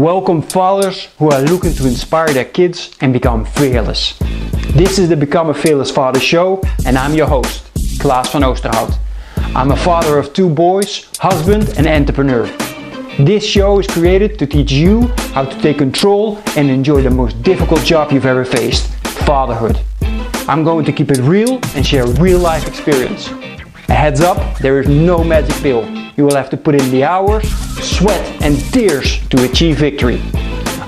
Welcome fathers who are looking to inspire their kids and become fearless. This is the Become a Fearless Father show and I'm your host, Klaas van Oosterhout. I'm a father of two boys, husband and entrepreneur. This show is created to teach you how to take control and enjoy the most difficult job you've ever faced, fatherhood. I'm going to keep it real and share real life experience. A heads up, there is no magic pill. You will have to put in the hours, sweat and tears to achieve victory.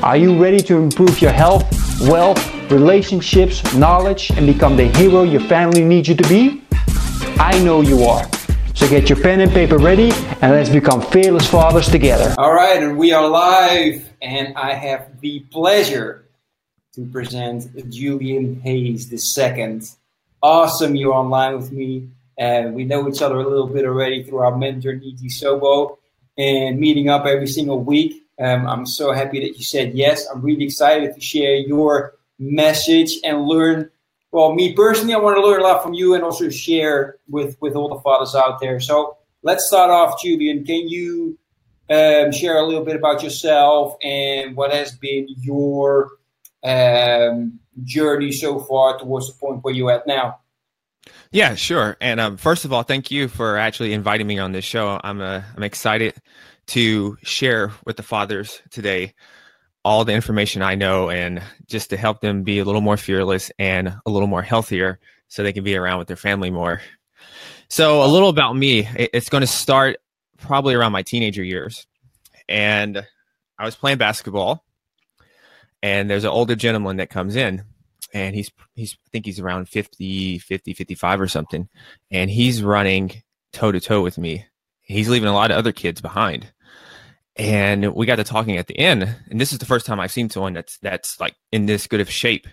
Are you ready to improve your health, wealth, relationships, knowledge and become the hero your family needs you to be? I know you are. So get your pen and paper ready and let's become fearless fathers together. All right, and we are live, and I have the pleasure to present Julian Hayes II. Awesome, you're online with me. And we know each other a little bit already through our mentor, Niti Sobo, and meeting up every single week. Um, I'm so happy that you said yes. I'm really excited to share your message and learn. Well, me personally, I want to learn a lot from you and also share with, with all the fathers out there. So let's start off, Julian. Can you um, share a little bit about yourself and what has been your um, journey so far towards the point where you're at now? Yeah, sure. And um, first of all, thank you for actually inviting me on this show. I'm uh, I'm excited to share with the fathers today all the information I know and just to help them be a little more fearless and a little more healthier so they can be around with their family more. So, a little about me. It's going to start probably around my teenager years. And I was playing basketball and there's an older gentleman that comes in and he's he's I think he's around 50 50 55 or something and he's running toe to toe with me. He's leaving a lot of other kids behind. And we got to talking at the end and this is the first time I've seen someone that's that's like in this good of shape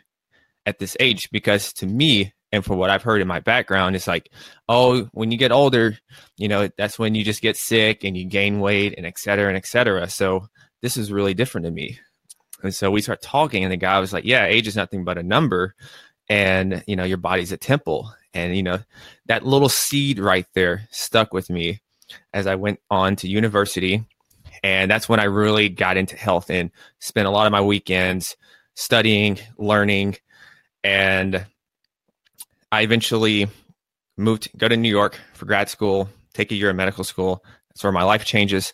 at this age because to me and for what I've heard in my background, it's like, oh, when you get older, you know, that's when you just get sick and you gain weight and et cetera and et cetera. So this is really different to me. And so we start talking, and the guy was like, "Yeah, age is nothing but a number, and you know your body's a temple." And you know that little seed right there stuck with me as I went on to university, and that's when I really got into health and spent a lot of my weekends studying, learning, and I eventually moved, go to New York for grad school, take a year of medical school. That's where my life changes.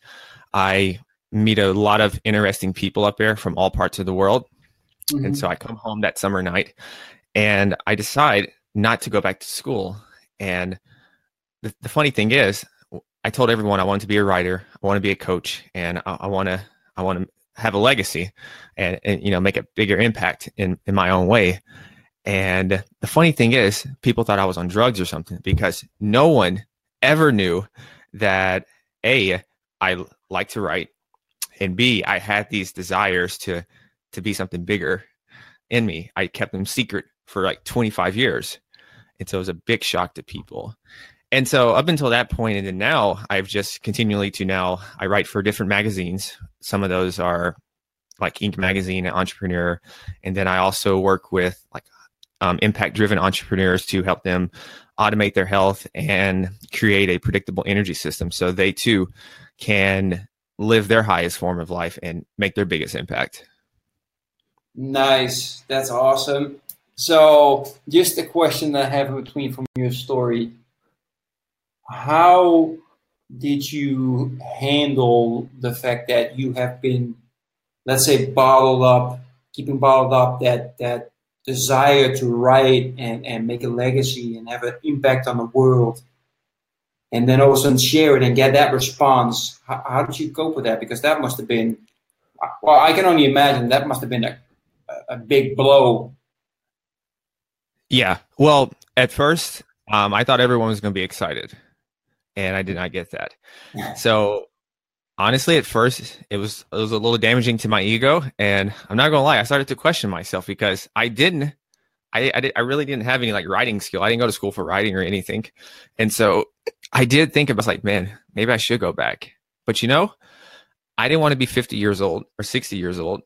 I meet a lot of interesting people up there from all parts of the world. Mm-hmm. And so I come home that summer night and I decide not to go back to school. And the, the funny thing is, I told everyone I wanted to be a writer, I want to be a coach, and I want to I want to have a legacy and, and you know make a bigger impact in in my own way. And the funny thing is, people thought I was on drugs or something because no one ever knew that a I like to write and B, I had these desires to to be something bigger in me. I kept them secret for like 25 years. And so it was a big shock to people. And so up until that point and then now I've just continually to now I write for different magazines. Some of those are like Inc. magazine and entrepreneur. And then I also work with like um, impact driven entrepreneurs to help them automate their health and create a predictable energy system so they too can live their highest form of life and make their biggest impact. Nice. That's awesome. So, just a question that I have between from your story. How did you handle the fact that you have been, let's say, bottled up, keeping bottled up that that desire to write and, and make a legacy and have an impact on the world? And then all of a sudden share it and get that response. How, how, did you cope with that? Because that must have been, well, I can only imagine that must have been a, a big blow. Yeah. Well, at first, um, I thought everyone was going to be excited, and I did not get that. so, honestly, at first, it was it was a little damaging to my ego, and I'm not going to lie, I started to question myself because I didn't I I, did, I really didn't have any like writing skill. I didn't go to school for writing or anything, and so I did think about like, man, maybe I should go back. But you know, I didn't want to be 50 years old or 60 years old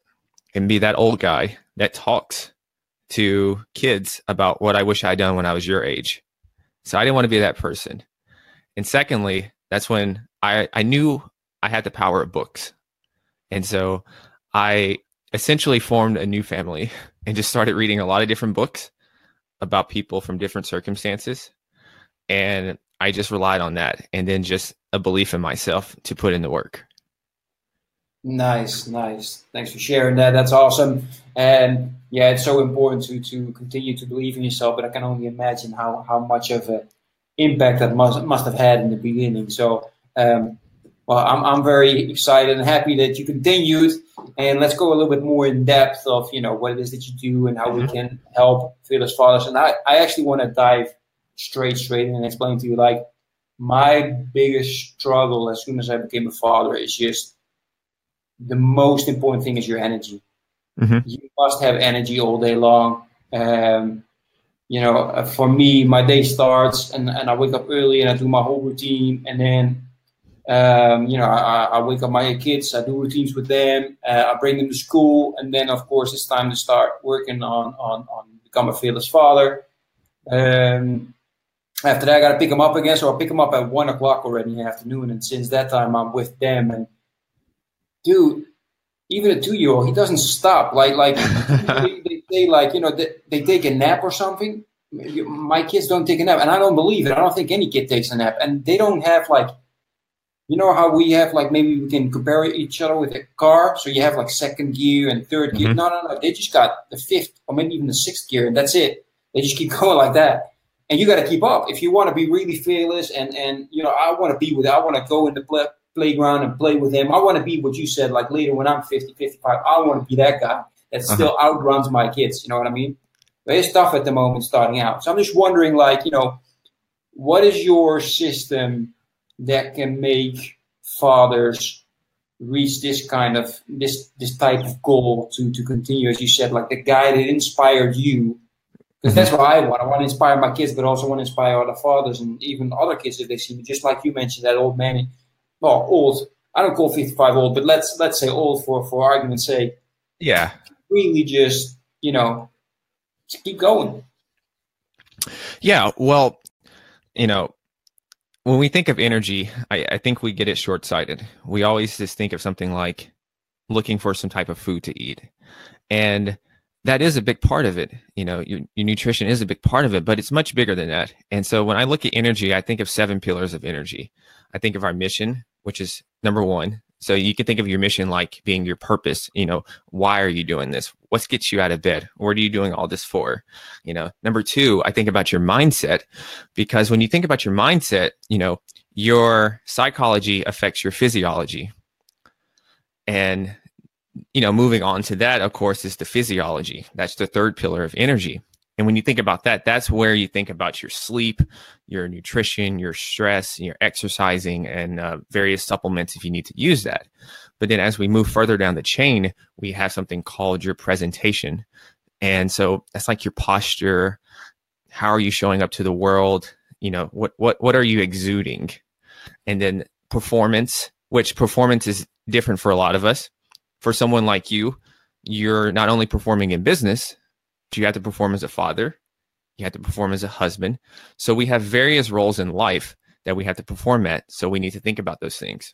and be that old guy that talks to kids about what I wish I'd done when I was your age. So I didn't want to be that person. And secondly, that's when I, I knew I had the power of books. And so I essentially formed a new family and just started reading a lot of different books about people from different circumstances. And I just relied on that and then just a belief in myself to put in the work. Nice, nice. Thanks for sharing that. That's awesome. And yeah, it's so important to to continue to believe in yourself. But I can only imagine how how much of an impact that must must have had in the beginning. So, um, well, I'm I'm very excited and happy that you continued. And let's go a little bit more in depth of you know what it is that you do and how we mm-hmm. can help fearless fathers. And I I actually want to dive straight straight and explain to you like my biggest struggle as soon as I became a father is just the most important thing is your energy. Mm-hmm. You must have energy all day long. Um, you know, uh, for me, my day starts and, and I wake up early and I do my whole routine. And then, um, you know, I, I, wake up my kids, I do routines with them, uh, I bring them to school. And then, of course, it's time to start working on, on, on become a fearless father. Um, after that, I got to pick them up again. So I pick them up at one o'clock already in the afternoon. And since that time, I'm with them. And dude, even a two year old, he doesn't stop. Like, like they, they, say, like, you know, they, they take a nap or something. My kids don't take a nap. And I don't believe it. I don't think any kid takes a nap. And they don't have, like, you know how we have like maybe we can compare each other with a car so you have like second gear and 3rd gear mm-hmm. no no no they just got the fifth or maybe even the sixth gear and that's it they just keep going like that and you got to keep up. If you want to be really fearless and and you know i want to be with i want to go in the play, playground and play with him. I want to be what you said like later when i'm 50 55 i want to be that guy that uh-huh. still outruns my kids you know what i mean? But it's tough at the moment starting out. So i'm just wondering like you know what is your system that can make fathers reach this kind of this this type of goal to to continue? As you said like the guy that inspired you because that's mm-hmm. what I want. I want to inspire my kids, but also want to inspire other fathers and even other kids if they see me. Just like you mentioned, that old man, well, old. I don't call fifty-five old, but let's let's say old for for argument's sake. Yeah. Really, just you know, keep going. Yeah. Well, you know, when we think of energy, I, I think we get it short-sighted. We always just think of something like looking for some type of food to eat, and that is a big part of it. You know, your, your nutrition is a big part of it, but it's much bigger than that. And so when I look at energy, I think of seven pillars of energy. I think of our mission, which is number one. So you can think of your mission like being your purpose. You know, why are you doing this? What gets you out of bed? What are you doing all this for? You know, number two, I think about your mindset because when you think about your mindset, you know, your psychology affects your physiology. And you know, moving on to that, of course, is the physiology. That's the third pillar of energy. And when you think about that, that's where you think about your sleep, your nutrition, your stress, your exercising, and uh, various supplements if you need to use that. But then as we move further down the chain, we have something called your presentation. And so that's like your posture. How are you showing up to the world? You know, what, what, what are you exuding? And then performance, which performance is different for a lot of us for someone like you, you're not only performing in business, you have to perform as a father, you have to perform as a husband. So we have various roles in life that we have to perform at. So we need to think about those things.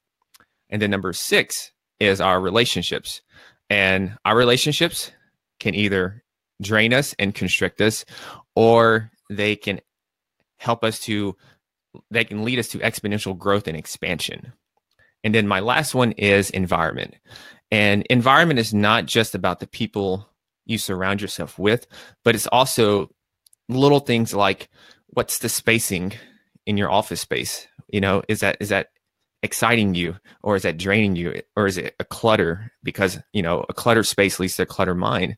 And then number six is our relationships. And our relationships can either drain us and constrict us, or they can help us to, they can lead us to exponential growth and expansion. And then my last one is environment. And environment is not just about the people you surround yourself with, but it's also little things like what's the spacing in your office space? You know, is that is that exciting you or is that draining you or is it a clutter? Because you know a clutter space leads to a clutter mind.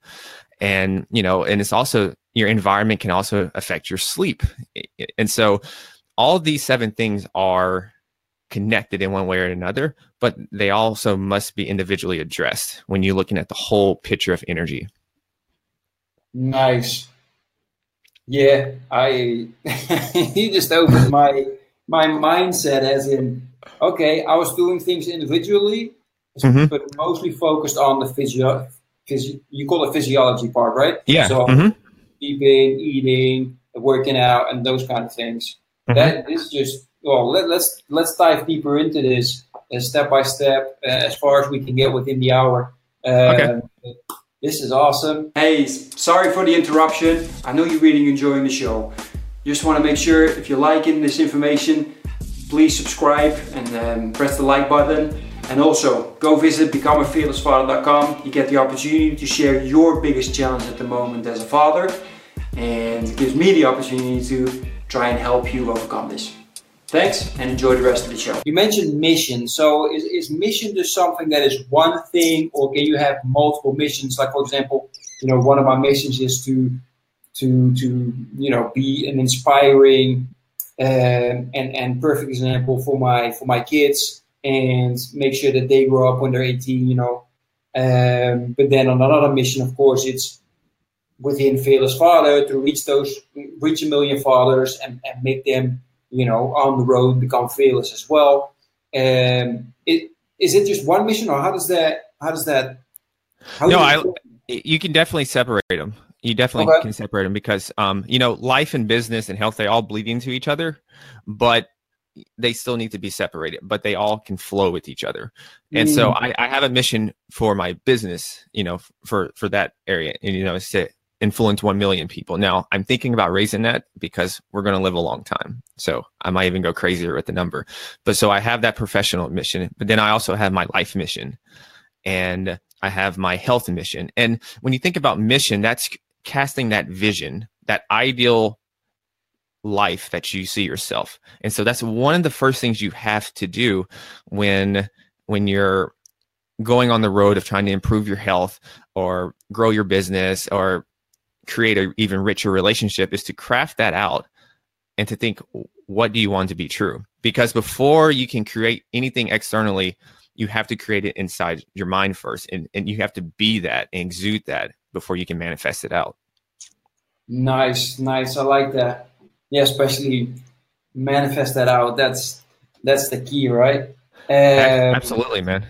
And you know and it's also your environment can also affect your sleep. And so all these seven things are connected in one way or another, but they also must be individually addressed when you're looking at the whole picture of energy. Nice. Yeah, I he just opened my my mindset as in okay, I was doing things individually, mm-hmm. but mostly focused on the physio, physio you call it physiology part, right? Yeah. So mm-hmm. eating, eating, working out, and those kind of things. Mm-hmm. That is just well, let, us let's, let's dive deeper into this uh, step by step uh, as far as we can get within the hour. okay. This is awesome. Hey, sorry for the interruption. I know you're really enjoying the show. Just want to make sure if you're liking this information, please subscribe and um, press the like button. And also, go visit becomeafearlessfather.com. You get the opportunity to share your biggest challenge at the moment as a father, and it gives me the opportunity to try and help you overcome this. Thanks and enjoy the rest of the show. You mentioned mission. So is, is mission just something that is one thing or can you have multiple missions? Like for example, you know, one of my missions is to to to you know be an inspiring um, and and perfect example for my for my kids and make sure that they grow up when they're 18, you know. Um, but then on another mission, of course, it's within Fearless Father to reach those reach a million fathers and, and make them you know, on the road, become fearless as well. Um, it, is it just one mission, or how does that? How does that? How no, I. You can definitely separate them. You definitely okay. can separate them because, um, you know, life and business and health they all bleed into each other, but they still need to be separated. But they all can flow with each other. And mm. so I, I have a mission for my business, you know, for for that area, and you know, it's to influence 1 million people. Now, I'm thinking about raising that because we're going to live a long time. So I might even go crazier with the number. But so I have that professional mission, but then I also have my life mission and I have my health mission. And when you think about mission, that's casting that vision, that ideal life that you see yourself. And so that's one of the first things you have to do when when you're going on the road of trying to improve your health or grow your business or create an even richer relationship is to craft that out and to think what do you want to be true? Because before you can create anything externally you have to create it inside your mind first and, and you have to be that and exude that before you can manifest it out. Nice nice. I like that. Yeah especially manifest that out. That's that's the key right? Um, absolutely man.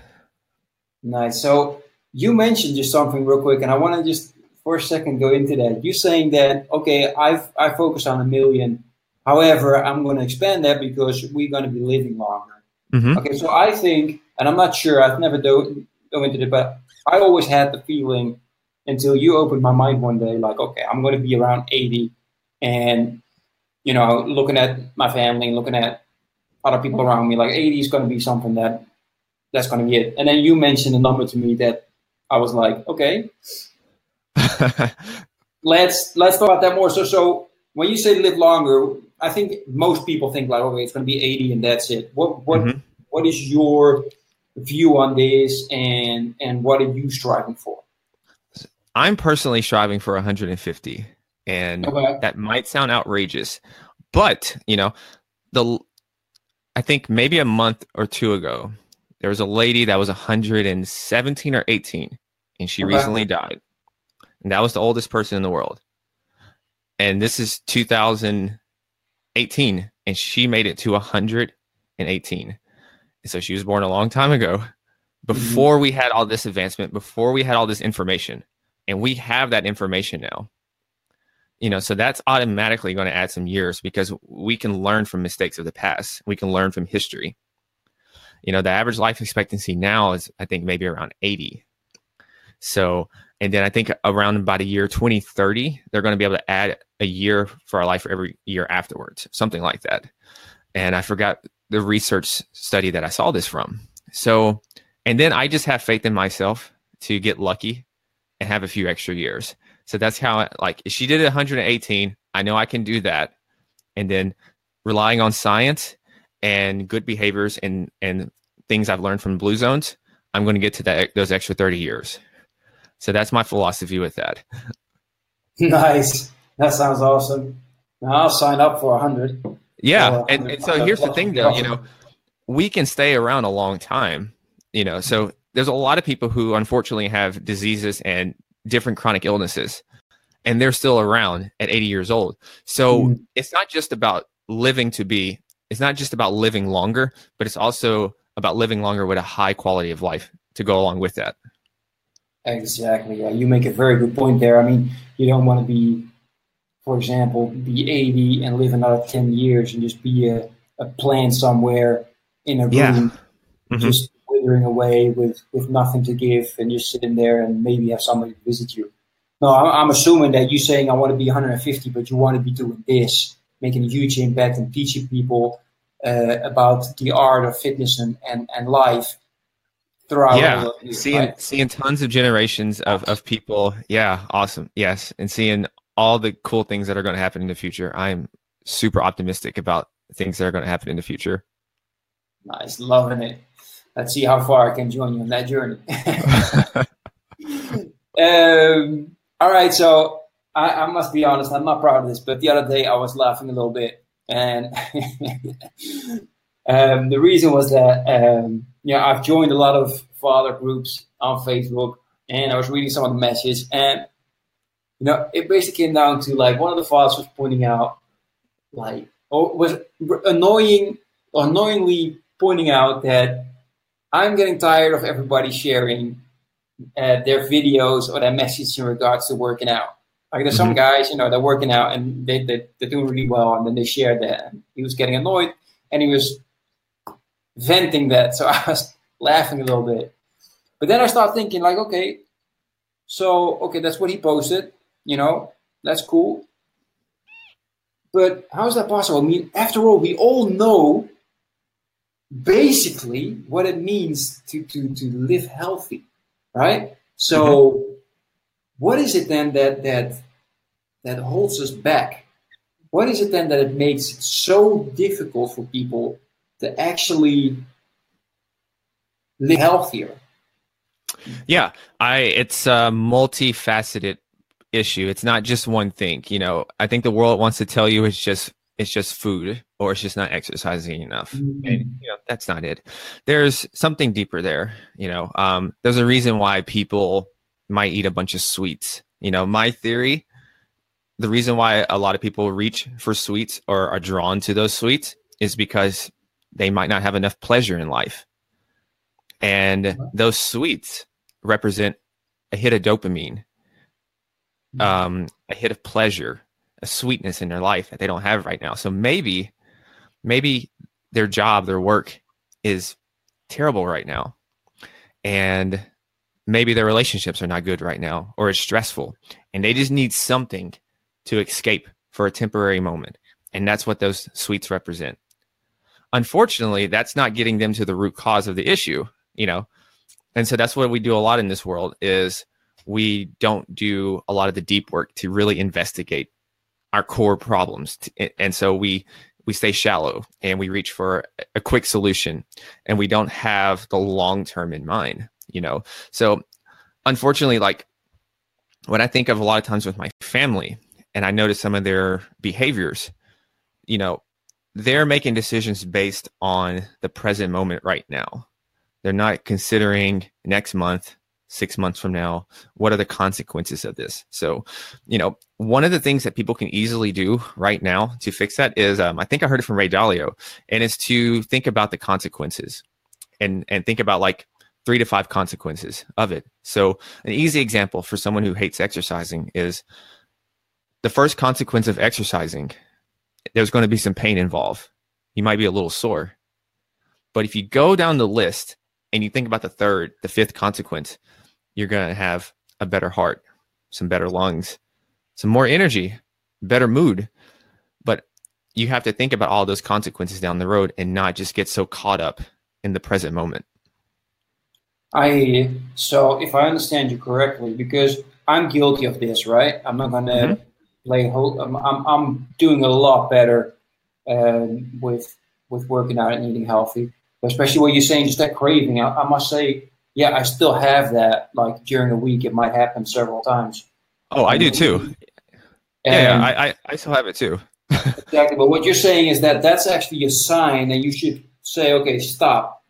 Nice. So you mentioned just something real quick and i want to just for a second go into that. You're saying that okay, I've I focus on a million. However, I'm going to expand that because we're going to be living longer. Mm-hmm. Okay, so I think, and I'm not sure. I've never do, go into it, but I always had the feeling until you opened my mind one day, like okay, I'm going to be around 80, and you know, looking at my family, looking at other people around me, like 80 is going to be something that that's going to be it. And then you mentioned a number to me that I was like, okay, let's let's talk about that more. So so when you say live longer, I think most people think like, okay, it's going to be 80 and that's it. What what mm-hmm. what is your view on this, and and what are you striving for? I'm personally striving for 150, and okay. that might sound outrageous, but you know, the I think maybe a month or two ago, there was a lady that was 117 or 18, and she okay. recently died. And that was the oldest person in the world. And this is 2018, and she made it to 118. And so she was born a long time ago, before mm-hmm. we had all this advancement, before we had all this information. And we have that information now. You know, so that's automatically going to add some years because we can learn from mistakes of the past. We can learn from history. You know, the average life expectancy now is, I think, maybe around 80. So and then I think around about a year 2030, they're going to be able to add a year for our life for every year afterwards, something like that. And I forgot the research study that I saw this from. So, and then I just have faith in myself to get lucky and have a few extra years. So that's how, like, if she did it 118, I know I can do that. And then relying on science and good behaviors and, and things I've learned from blue zones, I'm going to get to that, those extra 30 years. So that's my philosophy with that. Nice. That sounds awesome. Now I'll sign up for a hundred. Yeah, and, and so here's the thing, though. You know, we can stay around a long time. You know, so there's a lot of people who unfortunately have diseases and different chronic illnesses, and they're still around at 80 years old. So mm. it's not just about living to be. It's not just about living longer, but it's also about living longer with a high quality of life to go along with that. Exactly. Yeah, you make a very good point there. I mean, you don't want to be, for example, be 80 and live another 10 years and just be a, a plant somewhere in a room, yeah. mm-hmm. just withering away with with nothing to give and just sitting there and maybe have somebody visit you. No, I'm assuming that you're saying I want to be 150, but you want to be doing this, making a huge impact and teaching people uh, about the art of fitness and, and, and life throughout. Yeah, seeing right? seeing tons of generations of, of people. Yeah, awesome. Yes, and seeing all the cool things that are going to happen in the future. I'm super optimistic about things that are going to happen in the future. Nice, loving it. Let's see how far I can join you on that journey. um, all right, so I, I, must be honest, I'm not proud of this, but the other day I was laughing a little bit, and um, the reason was that um, you know I've joined a lot of father groups on Facebook, and I was reading some of the messages, and you know it basically came down to like one of the fathers was pointing out, like, or was annoying, annoyingly pointing out that I'm getting tired of everybody sharing uh, their videos or their messages in regards to working out. Like there's some mm-hmm. guys, you know, they're working out and they, they, they're doing really well, and then they share that. He was getting annoyed and he was venting that. So I was laughing a little bit. But then I started thinking, like, okay, so, okay, that's what he posted, you know, that's cool. But how is that possible? I mean, after all, we all know basically what it means to, to, to live healthy right? So, mm-hmm. what is it then that that that holds us back? What is it then that it makes it so difficult for people to actually live healthier? Yeah, I it's a multifaceted issue. It's not just one thing. You know, I think the world wants to tell you it's just it's just food or it's just not exercising enough mm-hmm. and you know that's not it there's something deeper there you know um, there's a reason why people might eat a bunch of sweets you know my theory the reason why a lot of people reach for sweets or are drawn to those sweets is because they might not have enough pleasure in life and those sweets represent a hit of dopamine mm-hmm. um, a hit of pleasure a sweetness in their life that they don't have right now. So maybe, maybe their job, their work is terrible right now. And maybe their relationships are not good right now or it's stressful. And they just need something to escape for a temporary moment. And that's what those sweets represent. Unfortunately, that's not getting them to the root cause of the issue, you know. And so that's what we do a lot in this world is we don't do a lot of the deep work to really investigate our core problems and so we we stay shallow and we reach for a quick solution and we don't have the long term in mind you know so unfortunately like when i think of a lot of times with my family and i notice some of their behaviors you know they're making decisions based on the present moment right now they're not considering next month six months from now? What are the consequences of this? So, you know, one of the things that people can easily do right now to fix that is, um, I think I heard it from Ray Dalio, and it's to think about the consequences and and think about like three to five consequences of it. So, an easy example for someone who hates exercising is the first consequence of exercising. There's going to be some pain involved. You might be a little sore. But if you go down the list and you think about the third, the fifth consequence, you're going to have a better heart, some better lungs, some more energy, better mood. But you have to think about all those consequences down the road and not just get so caught up in the present moment. I so if I understand you correctly, because I'm guilty of this, right? I'm not gonna mm-hmm. Whole. I'm, I'm, I'm doing a lot better um, with with working out and eating healthy, especially what you're saying, just that craving. I, I must say, yeah, I still have that. Like during a week, it might happen several times. Oh, I do too. yeah, I, I, I still have it too. exactly. But what you're saying is that that's actually a sign that you should say, okay, stop.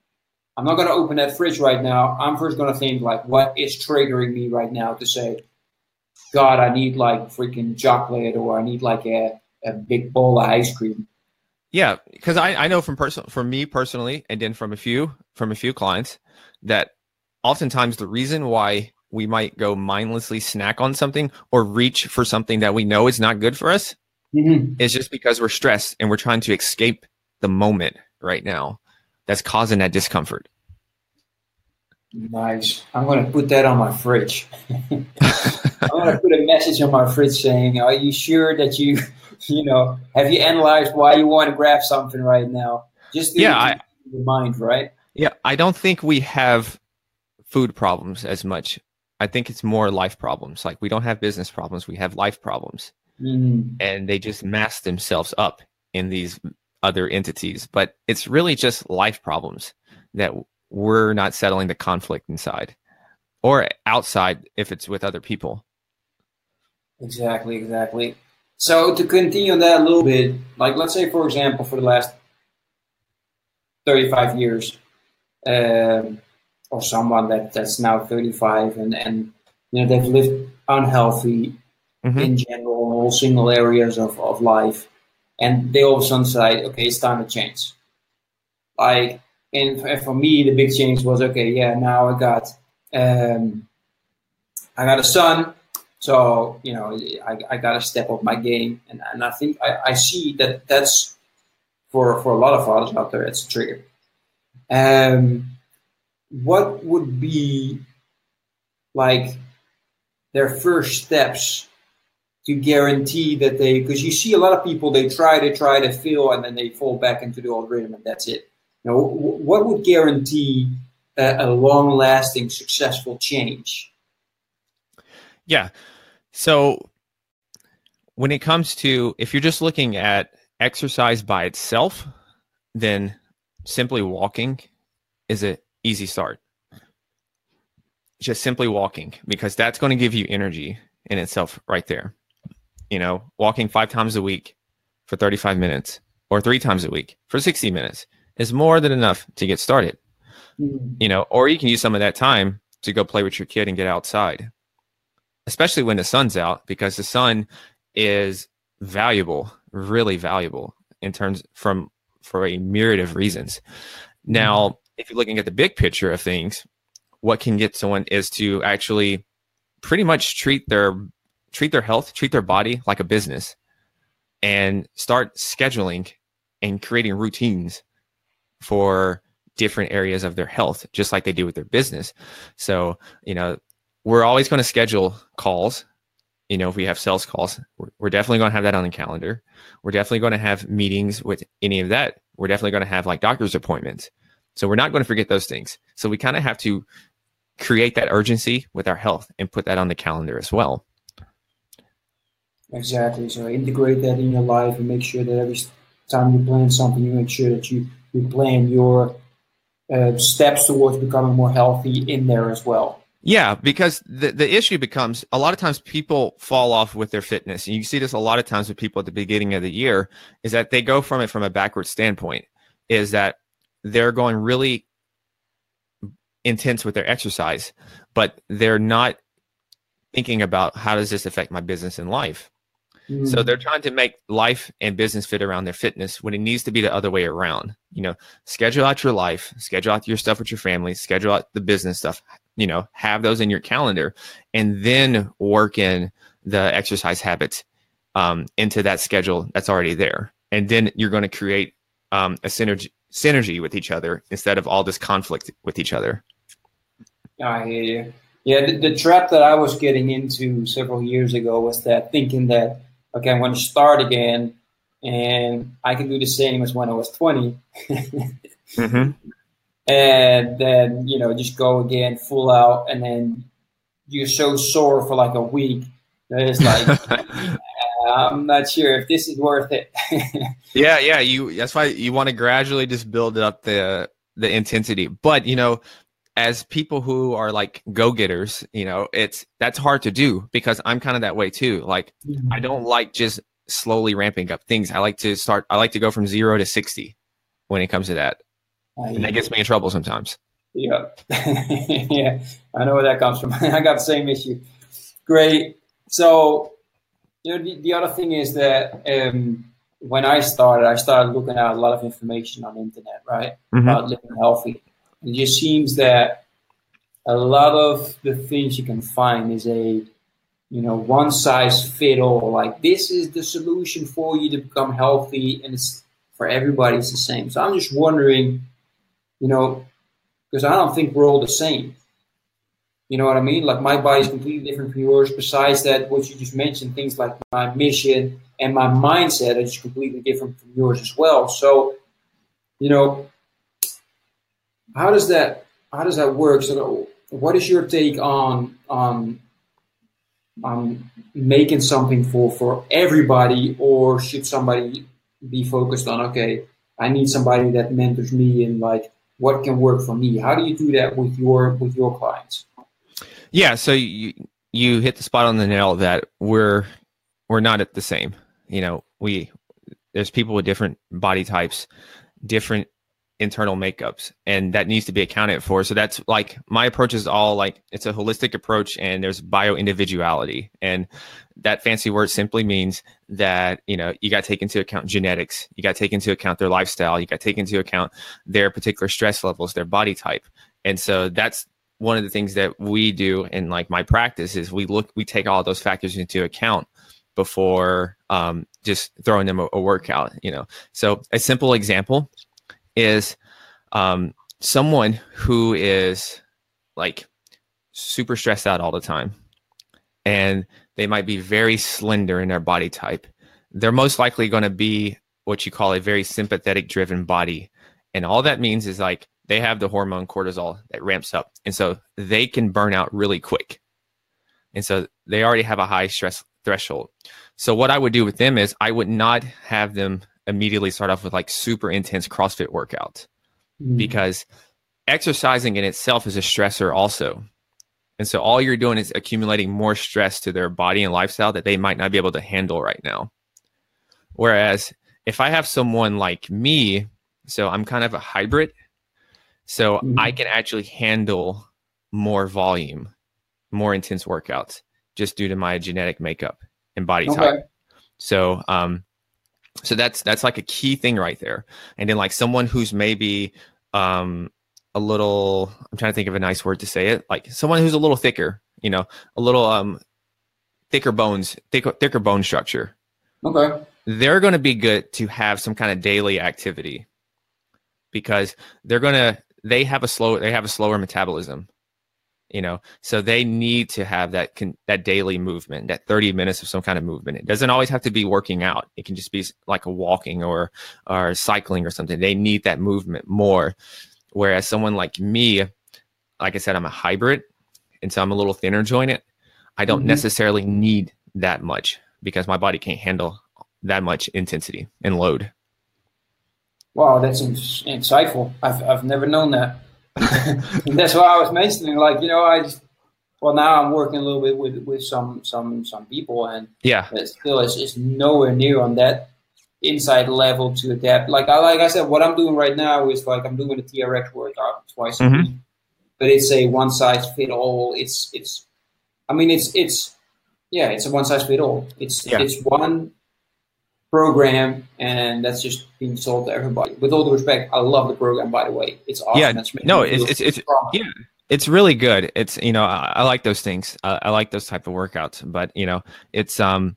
I'm not going to open that fridge right now. I'm first going to think like, what is triggering me right now to say, God, I need like freaking chocolate or I need like a, a big bowl of ice cream. Yeah, because I, I know from personal from me personally, and then from a few from a few clients that oftentimes the reason why we might go mindlessly snack on something or reach for something that we know is not good for us mm-hmm. is just because we're stressed and we're trying to escape the moment right now that's causing that discomfort. Nice. I'm going to put that on my fridge. I'm going to put a message on my fridge saying, "Are you sure that you, you know, have you analyzed why you want to grab something right now?" Just yeah, I, your mind, right? Yeah, I don't think we have food problems as much. I think it's more life problems. Like we don't have business problems, we have life problems. Mm. And they just mask themselves up in these other entities, but it's really just life problems that we're not settling the conflict inside or outside if it's with other people. Exactly, exactly. So to continue on that a little bit, like let's say for example, for the last 35 years, um, or someone that, that's now 35 and, and you know they've lived unhealthy mm-hmm. in general all single areas of, of life and they all of a sudden say okay it's time to change like and for me the big change was okay yeah now i got um, i got a son. So you know i, I got to step up my game. And, and i think I, I see that that's for for a lot of fathers out there it's a trigger. Um, what would be like their first steps to guarantee that they because you see a lot of people they try to try to feel and then they fall back into the old rhythm and that's it now what would guarantee a, a long lasting successful change? Yeah. So when it comes to if you're just looking at exercise by itself then simply walking is an easy start. Just simply walking because that's going to give you energy in itself right there. You know, walking five times a week for 35 minutes or three times a week for 60 minutes is more than enough to get started. Mm-hmm. You know, or you can use some of that time to go play with your kid and get outside, especially when the sun's out, because the sun is valuable, really valuable in terms from for a myriad of reasons. Now, if you're looking at the big picture of things, what can get someone is to actually pretty much treat their treat their health, treat their body like a business and start scheduling and creating routines for different areas of their health just like they do with their business. So, you know, we're always going to schedule calls you know, if we have sales calls, we're, definitely going to have that on the calendar. We're definitely going to have meetings with any of that. We're definitely going to have like doctor's appointments. So we're not going to forget those things. So we kind of have to create that urgency with our health and put that on the calendar as well. Exactly. So integrate that in your life and make sure that every time you plan something, you make sure that you, you plan your uh, steps towards becoming more healthy in there as well. Yeah, because the, the issue becomes a lot of times people fall off with their fitness. And you see this a lot of times with people at the beginning of the year is that they go from it from a backward standpoint, is that they're going really intense with their exercise, but they're not thinking about how does this affect my business and life. Mm. So they're trying to make life and business fit around their fitness when it needs to be the other way around. You know, schedule out your life, schedule out your stuff with your family, schedule out the business stuff, you know, have those in your calendar and then work in the exercise habits um, into that schedule that's already there. And then you're going to create um, a synergy synergy with each other instead of all this conflict with each other. I hear you. Yeah, the, the, trap that I was getting into several years ago was that thinking that okay, I'm going to start again, and I can do the same as when I was 20, mm-hmm. and then you know just go again full out, and then you're so sore for like a week that it's like I'm not sure if this is worth it. yeah, yeah, you. That's why you want to gradually just build up the the intensity, but you know as people who are like go-getters you know it's that's hard to do because i'm kind of that way too. Like mm-hmm. i don't like just slowly ramping up things. I like to start i like to go from zero to 60 when it comes to that. And that gets me in trouble sometimes. Yeah yeah i know where that comes from. I got the same issue. Great. So you know the, the other thing is that um, when i started i started looking at a lot of information on the internet right? Mm-hmm. about living healthy it just seems that a lot of the things you can find is a you know one size fit all like this is the solution for you to become healthy and it's for everybody it's the same so i'm just wondering you know because I don't think we're all the same. You know what I mean? Like my body is completely different from yours. Besides that, what you just mentioned, things like my mission and my mindset is completely different from yours as well. So, you know, how does that how does that work? So, what is your take on on on making something for for everybody, or should somebody be focused on okay, I need somebody that mentors me and like what can work for me? How do you do that with your with your clients? Yeah, so you you hit the spot on the nail that we're we're not at the same. You know, we there's people with different body types, different internal makeups and that needs to be accounted for. So that's like my approach is all like it's a holistic approach and there's bio individuality. And that fancy word simply means that you know you got to take into account genetics you got to take into account their lifestyle you got to take into account their particular stress levels their body type. And so that's one of the things that we do in like my practice is we look we take all those factors into account before um, just throwing them a, a workout you know. So a simple example is um, someone who is like super stressed out all the time and they might be very slender in their body type. They're most likely going to be what you call a very sympathetic driven body. And all that means is like they have the hormone cortisol that ramps up. And so they can burn out really quick. And so they already have a high stress threshold. So what I would do with them is I would not have them immediately start off with like super intense CrossFit workouts mm. because exercising in itself is a stressor also. And so all you're doing is accumulating more stress to their body and lifestyle that they might not be able to handle right now. Whereas if I have someone like me, so I'm kind of a hybrid, so mm. I can actually handle more volume, more intense workouts just due to my genetic makeup and body okay. type. So, um, so that's that's like a key thing right there. And then like someone who's maybe um a little i'm trying to think of a nice word to say it like someone who's a little thicker you know a little um thicker bones thicker, thicker bone structure. Okay. They're going to be good to have some kind of daily activity because they're going to they have a slow they have a slower metabolism you know? So they need to have that con- that daily movement that 30 minutes of some kind of movement. It doesn't always have to be working out. It can just be like a walking or or cycling or something. They need that movement more. Whereas someone like me like i said i'm a hybrid and so i'm a little thinner jointed. I don't mm-hmm. necessarily need that much because my body can't handle that much intensity and load. Wow that's insightful. I've, I've never known that that's why I was mentioning, like you know, I just well now I'm working a little bit with with some some some people, and yeah, still it's, it's nowhere near on that inside level to adapt. Like I like I said, what I'm doing right now is like I'm doing a TRX workout twice mm-hmm. a week, but it's a one size fit all. It's it's, I mean it's it's yeah, it's a one size fit all. It's yeah. it's one program and that's just being sold to everybody. With all the respect, I love the program by the way. It's awesome. Yeah, no, it's it's, it's yeah, it's really good. It's you know I, I like those things. I, I, like those type of workouts, but you know it's um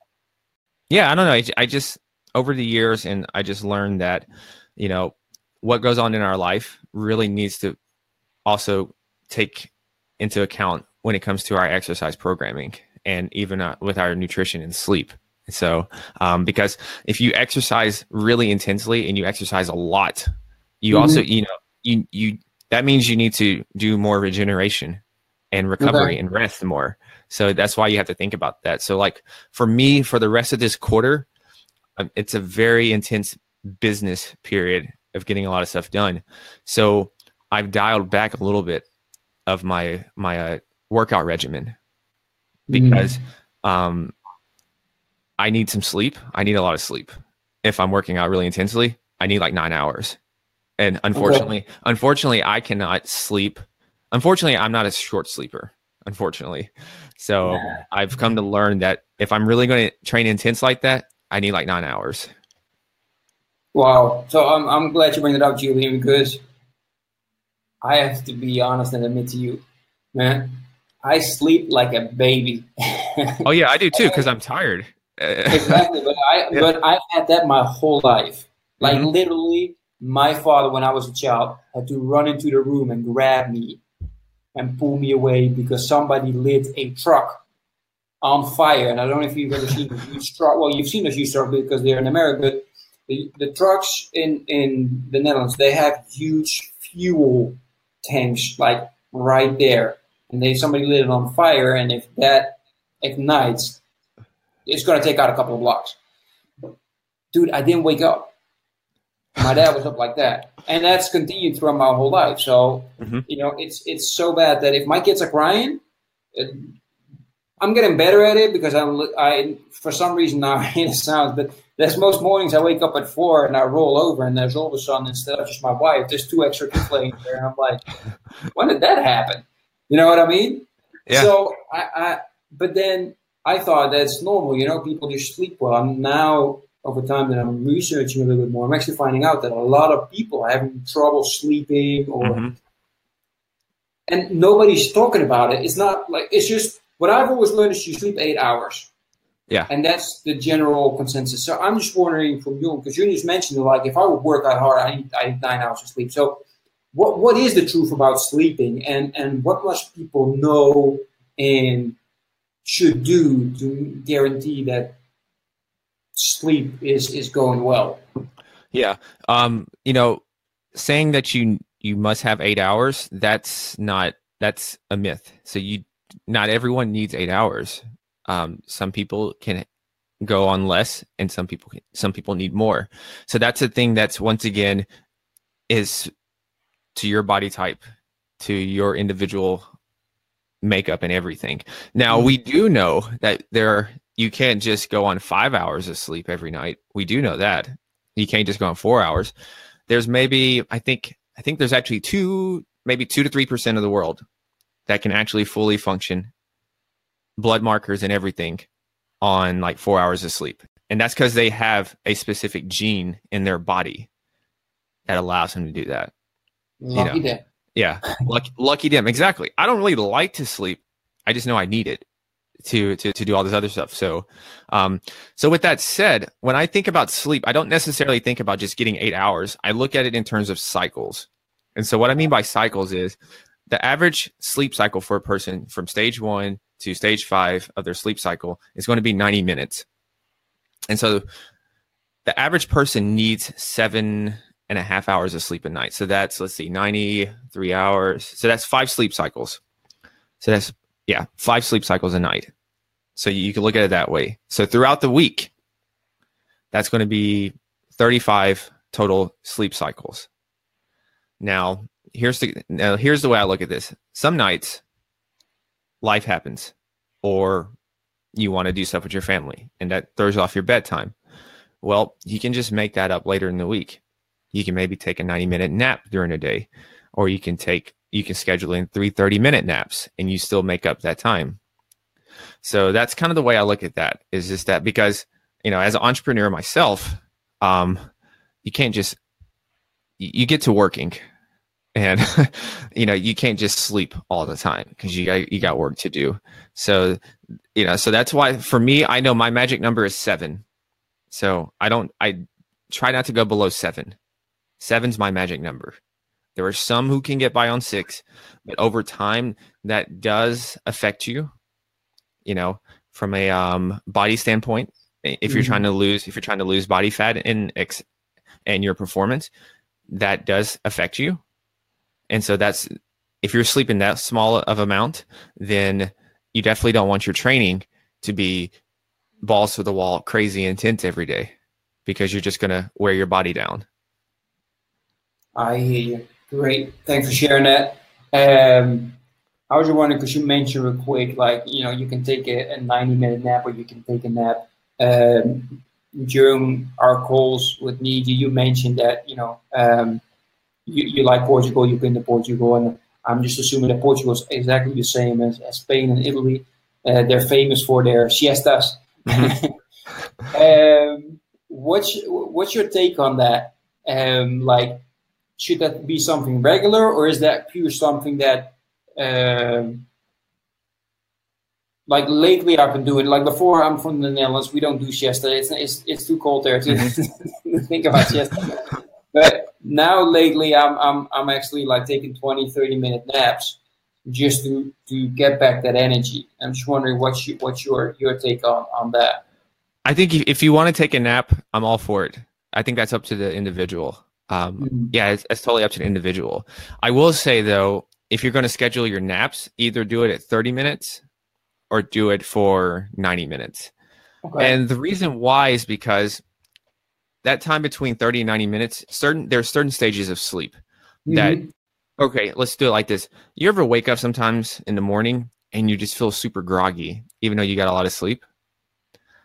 yeah I don't know. I, I just over the years and I just learned that you know what goes on in our life really needs to also take into account when it comes to our exercise programming and even uh, with our nutrition and sleep so, um, because if you exercise really intensely and you exercise a lot, you mm-hmm. also, you know, you, you, that means you need to do more regeneration and recovery okay. and rest more. So that's why you have to think about that. So, like for me, for the rest of this quarter, um, it's a very intense business period of getting a lot of stuff done. So I've dialed back a little bit of my my uh, workout regimen because mm. um, I need some sleep. I need a lot of sleep. If I'm working out really intensely, I need like nine hours. And unfortunately, okay. unfortunately, I cannot sleep. Unfortunately, I'm not a short sleeper. Unfortunately, so yeah. I've come to learn that if I'm really going to train intense like that, I need like nine hours. Wow. So I'm I'm glad you bring it up, Julian, because I have to be honest and admit to you, man, I sleep like a baby. oh yeah, I do too because I'm tired exactly, but I yeah. but I've had that my whole life. Like mm-hmm. literally, my father, when I was a child, had to run into the room and grab me and pull me away because somebody lit a truck on fire. And I don't know if you've ever seen a huge truck. Well, you've seen a huge truck because they're in America. But the, the trucks in, in the Netherlands, they have huge fuel tanks like right there. And they somebody lit it on fire, and if that ignites, it's going to take out a couple of blocks. Dude, I didn't wake up. My dad was up like that, and that's continued throughout my whole life. So, mm-hmm. you know, it's it's so bad that if my kids are crying, it, I'm getting better at it because I'm I for some reason now it sounds, but there's most mornings I wake up at four and I roll over and there's all of a sudden instead of just my wife, there's two extra kids laying there, and I'm like, when did that happen? You know what I mean? Yeah. So I, I but then I thought that's normal. You know, people just sleep well. I'm now over time that I'm researching a little bit more, I'm actually finding out that a lot of people are having trouble sleeping or mm-hmm. and nobody's talking about it. It's not like it's just what I've always learned is you sleep eight hours. Yeah. And that's the general consensus. So I'm just wondering from you, because you just mentioned like if I would work that hard, I need, I need nine hours of sleep. So what what is the truth about sleeping and, and what must people know and should do to guarantee that sleep is is going well. Yeah. Um, you know, saying that you you must have 8 hours, that's not that's a myth. So you not everyone needs 8 hours. Um, some people can go on less and some people can, some people need more. So that's a thing that's once again is to your body type, to your individual makeup and everything. Now mm-hmm. we do know that there you can't just go on five hours of sleep every night. We do know that. You can't just go on four hours. There's maybe I think I think there's actually two maybe two to three percent of the world that can actually fully function, blood markers and everything, on like four hours of sleep. And that's because they have a specific gene in their body that allows them to do that. Lucky you know? Yeah, lucky, lucky. Exactly. I don't really like to sleep. I just know I need it to to to do all this other stuff. So, um, so with that said, when I think about sleep, I don't necessarily think about just getting eight hours. I look at it in terms of cycles. And so, what I mean by cycles is the average sleep cycle for a person from stage one to stage five of their sleep cycle is going to be 90 minutes. And so, the average person needs seven and a half hours of sleep a night. So that's let's see, 93 hours. So that's five sleep cycles. So that's yeah, five sleep cycles a night. So you can look at it that way. So throughout the week, that's going to be 35 total sleep cycles. Now, here's the now here's the way I look at this. Some nights life happens or you want to do stuff with your family and that throws off your bedtime. Well, you can just make that up later in the week. You can maybe take a 90 minute nap during the day or you can take you can schedule in three 30 minute naps and you still make up that time. So that's kind of the way I look at that is just that because, you know, as an entrepreneur myself, um, you can't just, you get to working and, you know, you can't just sleep all the time because you got, you got work to do. So, you know, so that's why for me, I know my magic number is seven. So I don't, I try not to go below seven. Seven's my magic number. There are some who can get by on six, but over time, that does affect you. You know, from a um, body standpoint, if you're mm-hmm. trying to lose, if you're trying to lose body fat and ex- and your performance, that does affect you. And so that's if you're sleeping that small of amount, then you definitely don't want your training to be balls to the wall, crazy intense every day, because you're just going to wear your body down. I hear you. Great. Thanks for sharing that. Um, I was just wondering because you mentioned real quick, like, you know, you can take a, a 90 minute nap or you can take a nap. Um, during our calls with Niji, you mentioned that, you know, um, you, you like Portugal, you've been to Portugal, and I'm just assuming that Portugal is exactly the same as, as Spain and Italy. Uh, they're famous for their siestas. Um, what's what's your take on that? Um, like, should that be something regular or is that pure something that um, like lately I've been doing like before I'm from the Netherlands we don't do siesta it's it's, it's too cold there to mm-hmm. think about siesta but now lately, I'm I'm I'm actually like taking 20, 30 minute naps just to to get back that energy. I'm just wondering what's you, what's your your take on on that. I think if you want to take a nap, I'm all for it. I think that's up to the individual. Um, mm-hmm. Yeah, it's, it's totally up to the individual. I will say though, if you're going to schedule your naps, either do it at 30 minutes or do it for 90 minutes. Okay. And the reason why is because that time between 30 and 90 minutes, certain there's certain stages of sleep mm-hmm. that okay, let's do it like this. You ever wake up sometimes in the morning and you just feel super groggy even though you got a lot of sleep?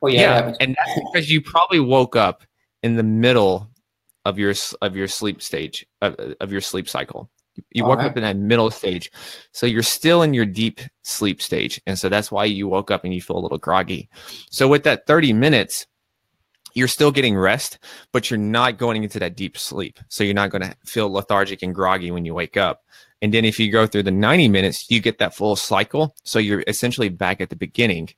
Oh yeah, yeah. and that's because you probably woke up in the middle of your of your sleep stage of, of your sleep cycle. You All woke right. up in that middle stage. So you're still in your deep sleep stage. And so that's why you woke up and you feel a little groggy. So with that 30 minutes, you're still getting rest, but you're not going into that deep sleep. So you're not going to feel lethargic and groggy when you wake up. And then if you go through the 90 minutes, you get that full cycle. So you're essentially back at the beginning.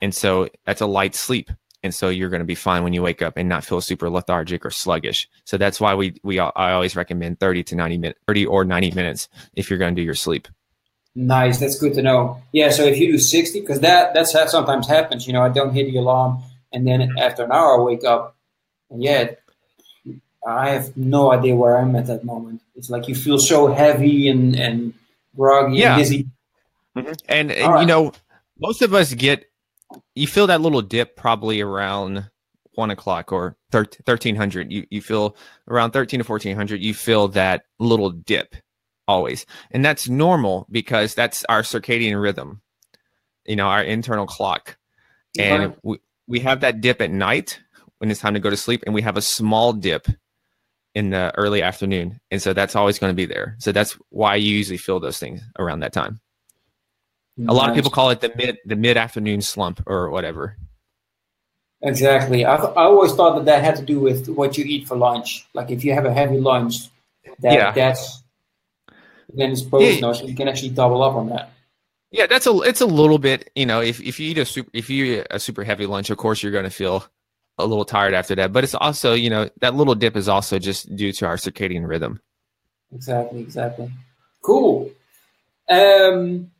And so that's a light sleep and so you're going to be fine when you wake up and not feel super lethargic or sluggish. So that's why we we I always recommend 30 to 90 minutes, 30 or 90 minutes if you're going to do your sleep. Nice, that's good to know. Yeah, so if you do 60, because that that's how sometimes happens. You know, I don't hit the alarm, and then after an hour I wake up, and yeah, I have no idea where I'm at that moment. It's like you feel so heavy and and groggy yeah. and dizzy. Mm-hmm. And, and right. you know, most of us get you feel that little dip probably around one o'clock or 1300 you, you feel around 13 to 1400 you feel that little dip always. And that's normal because that's our circadian rhythm you know our internal clock. And we, we have that dip at night when it's time to go to sleep and we have a small dip in the early afternoon. And so that's always going to be there. So that's why you usually feel those things around that time a lot of people call it the mid the mid afternoon slump or whatever. Exactly. I, I always thought that that had to do with what you eat for lunch. Like if you have a heavy lunch, that yeah. that's then it's post yeah. so you can actually double up on that. Yeah, that's a it's a little bit you know if, if you eat a super if you eat a super heavy lunch, of course you're going to feel a little tired after that. But it's also you know that little dip is also just due to our circadian rhythm. Exactly. Exactly. Cool. Um,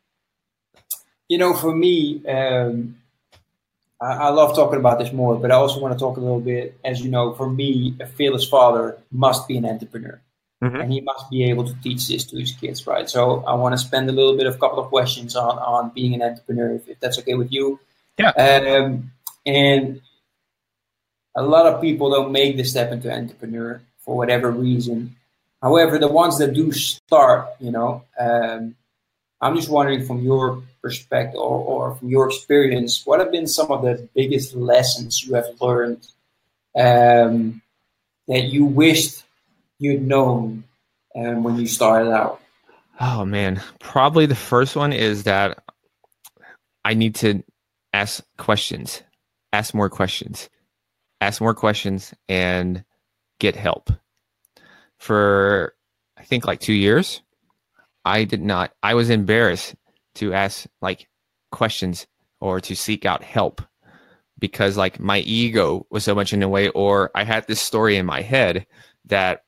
you know, for me, um, I, I, love talking about this more, but I also want to talk a little bit. As you know, for me, a fearless father must be an entrepreneur. Mm-hmm. And he must be able to teach this to his kids, right? So I want to spend a little bit of a couple of questions on, on being an entrepreneur, if, if that's okay with you. Yeah. Um, and a lot of people don't make the step into entrepreneur for whatever reason. However, the ones that do start, you know, um, I'm just wondering from your perspective or, or, from your experience, what have been some of the biggest lessons you have learned um, that you wished you'd known um, when you started out? Oh man, probably the first one is that I need to ask questions, ask more questions, ask more questions, and get help. For I think like two years, I did not. I was embarrassed to ask like questions or to seek out help because like my ego was so much in the way or I had this story in my head that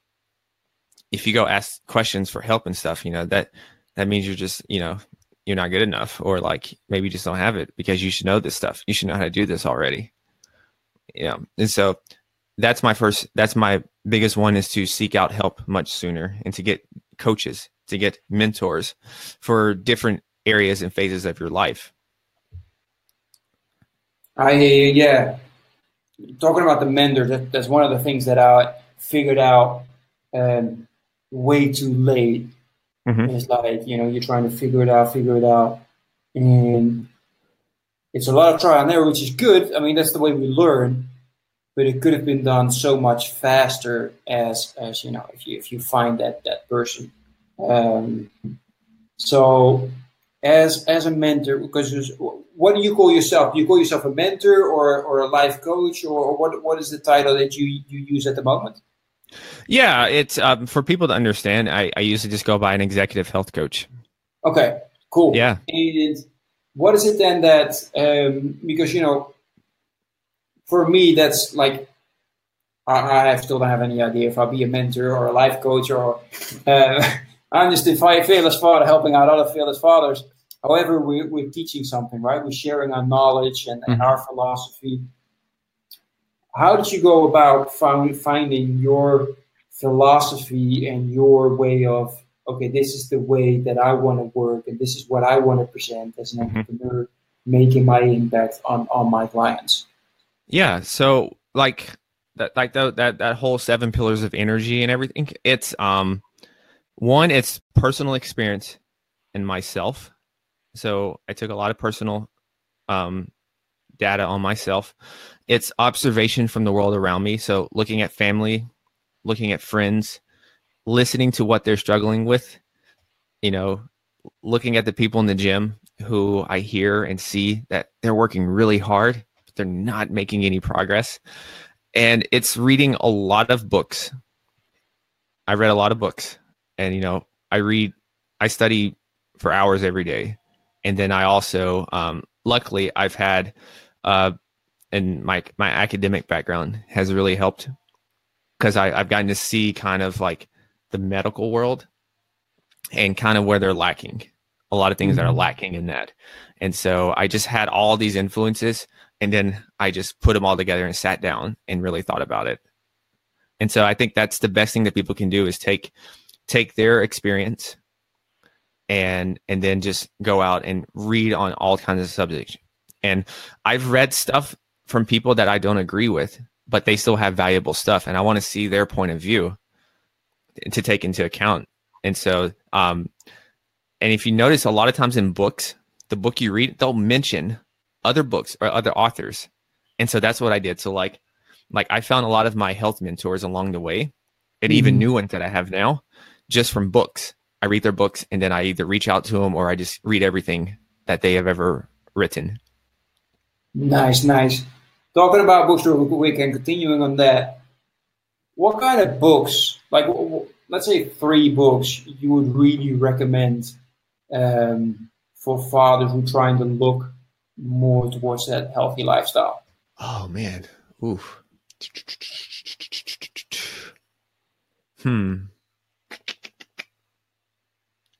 if you go ask questions for help and stuff, you know, that that means you're just, you know, you're not good enough or like maybe you just don't have it because you should know this stuff. You should know how to do this already. Yeah. And so that's my first that's my biggest one is to seek out help much sooner and to get coaches to get mentors for different areas and phases of your life. I hear you. yeah. Talking about the mentors, that, that's one of the things that I figured out um, way too late. Mm-hmm. It's like you know you're trying to figure it out, figure it out, and it's a lot of trial and error, which is good. I mean, that's the way we learn, but it could have been done so much faster as as you know if you if you find that that person um, so, as as a mentor, because what do you call yourself? Do you call yourself a mentor or, or a life coach, or what what is the title that you you use at the moment? Yeah, it's um, for people to understand. I, I usually just go by an executive health coach. Okay, cool. Yeah. And what is it then that um, because you know, for me that's like I, I still don't have any idea if I'll be a mentor or a life coach or uh, I'm just a fearless father helping out other fearless fathers. However, we, we're teaching something, right? We're sharing our knowledge and, and our philosophy. How did you go about find, finding your philosophy and your way of, okay, this is the way that I want to work and this is what I want to present as an mm-hmm. entrepreneur, making my impact on, on my clients? Yeah. So, like, that like that that that whole seven pillars of energy and everything it's um one it's personal experience and myself. So i took a lot of personal um data on myself. It's observation from the world around me. So looking at family looking at friends listening to what they're struggling with you know looking at the people in the gym who i hear and see that they're working really hard but they're not making any progress. And it's reading a lot of books. I read a lot of books, and you know, I read, I study for hours every day, and then I also, um, luckily, I've had, uh, and my my academic background has really helped because I've gotten to see kind of like the medical world and kind of where they're lacking a lot of things that are mm-hmm. lacking in that and so i just had all these influences and then I just put them all together and sat down and really thought about it. And so I think that's the best thing that people can do is take take their experience and and then just go out and read on all kinds of subjects. And I've read stuff from people that I don't agree with, but they still have valuable stuff and I want to see their point of view to take into account. And so um and if you notice a lot of times in books, the book you read, they'll mention other books or other authors. And so that's what I did. So like like I found a lot of my health mentors along the way and mm-hmm. even new ones that I have now just from books. I read their books and then I either reach out to them or I just read everything that they have ever written. Nice, nice. Talking about books real quick and continuing on that, what kind of books, like let's say three books, you would really recommend um, for fathers who are trying to look more towards that healthy lifestyle. Oh man, oof. Hmm.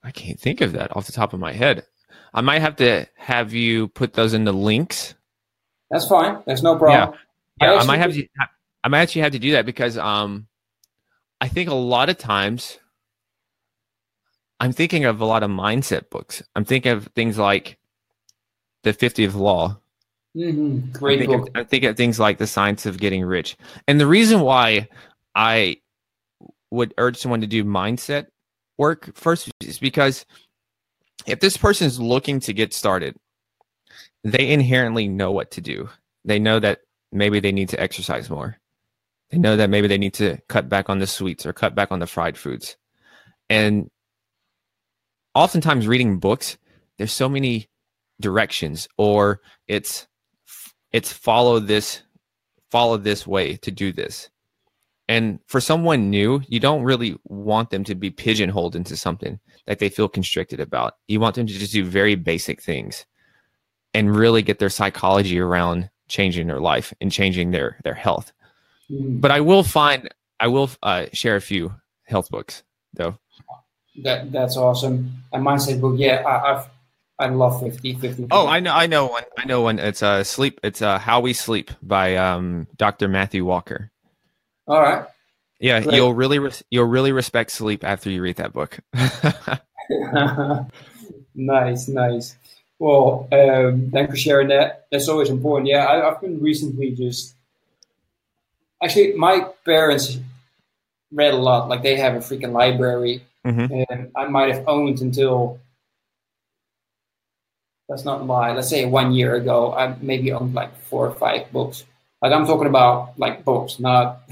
I can't think of that off the top of my head. I might have to have you put those in the links. That's fine. That's no problem. Yeah, yeah I, I might have to. I might actually have to do that because um, I think a lot of times I'm thinking of a lot of mindset books. I'm thinking of things like the 50th law. Mm-hmm. Great I think, book. Of, I think of things like the science of getting rich. And the reason why I would urge someone to do mindset work first is because if this person is looking to get started, they inherently know what to do. They know that maybe they need to exercise more. They know that maybe they need to cut back on the sweets or cut back on the fried foods. And oftentimes reading books, there's so many directions or it's it's follow this follow this way to do this and for someone new you don't really want them to be pigeonholed into something that they feel constricted about you want them to just do very basic things and really get their psychology around changing their life and changing their their health mm. but i will find i will uh, share a few health books though that that's awesome a mindset book yeah I, have I love 50, 50. Oh, I know, I know one. I know one. It's uh sleep. It's uh How We Sleep by um Dr. Matthew Walker. All right. Yeah, Great. you'll really res- you'll really respect sleep after you read that book. nice, nice. Well, um, thanks for sharing that. That's always important. Yeah, I, have been recently just actually my parents read a lot. Like they have a freaking library, mm-hmm. and I might have owned until let's not lie, let's say one year ago, I maybe owned like four or five books. Like I'm talking about like books, not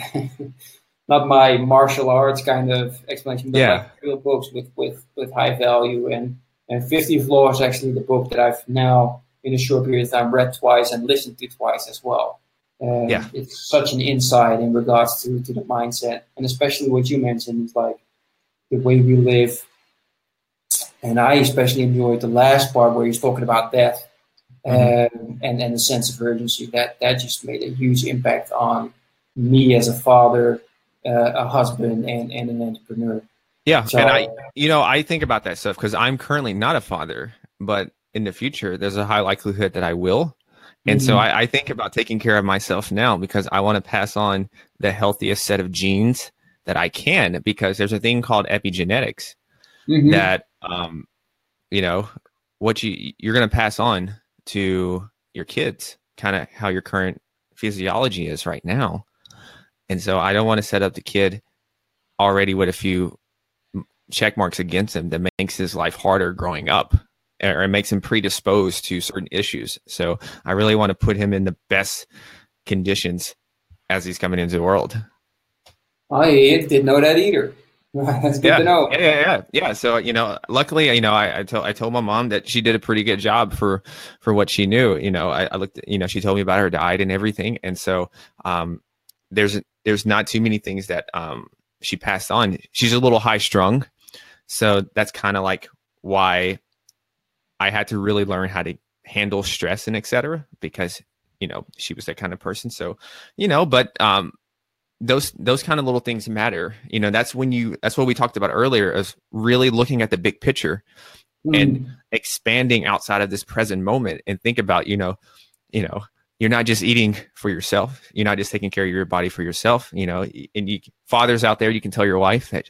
not my martial arts kind of explanation, but yeah. like real books with, with, with high value. And, and 50 Law is actually the book that I've now, in a short period of time, read twice and listened to twice as well. Yeah. it's such an insight in regards to, to the mindset. And especially what you mentioned is like the way we live and I especially enjoyed the last part where he's talking about death. Um, and and the sense of urgency. That that just made a huge impact on me as a father, uh, a husband, and, and an entrepreneur. Yeah, so, and I, you know, I think about that stuff because I'm currently not a father, but in the future, there's a high likelihood that I will. And mm-hmm. so I, I, think about taking care of myself now because I want to pass on the healthiest set of genes that I can. Because there's a thing called epigenetics mm-hmm. that, um, you know, what you you're going to pass on to your kids, kind of how your current physiology is right now. And so I don't want to set up the kid already with a few check marks against him that makes his life harder growing up or it makes him predisposed to certain issues. So I really want to put him in the best conditions as he's coming into the world. I didn't know that either. That's good yeah, to know. Yeah, yeah, yeah, yeah. So you know, luckily, you know, I, I told I told my mom that she did a pretty good job for for what she knew. You know, I, I looked, you know, she told me about her diet and everything, and so um, there's there's not too many things that um she passed on. She's a little high strung, so that's kind of like why I had to really learn how to handle stress and etc. Because you know she was that kind of person. So you know, but um, those those kind of little things matter. You know, that's when you that's what we talked about earlier is really looking at the big picture mm. and expanding outside of this present moment and think about, you know, you know, you're not just eating for yourself. You're not just taking care of your body for yourself, you know, and you fathers out there, you can tell your wife that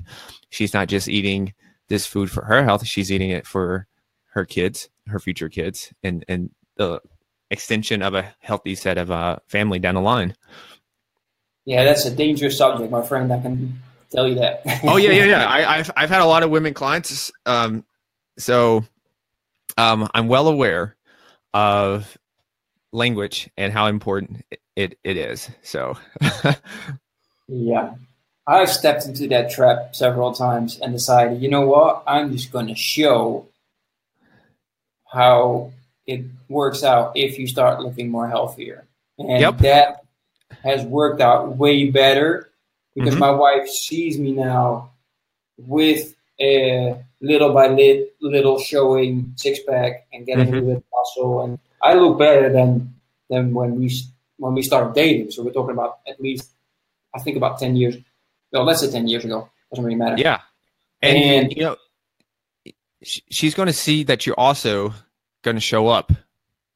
she's not just eating this food for her health, she's eating it for her kids, her future kids, and and the extension of a healthy set of uh, family down the line. Yeah, that's a dangerous subject, my friend. I can tell you that. oh yeah, yeah, yeah. I, have I've had a lot of women clients, um, so um, I'm well aware of language and how important it, it is. So yeah, I've stepped into that trap several times and decided, you know what, I'm just going to show how it works out if you start looking more healthier. And yep. that has worked out way better because mm-hmm. my wife sees me now with a little by little, little showing six pack and getting mm-hmm. a little bit muscle, and I look better than than when we when we started dating. So we're talking about at least I think about ten years. Well, let's say ten years ago. Doesn't really matter. Yeah, and, and you know, she's going to see that you're also going to show up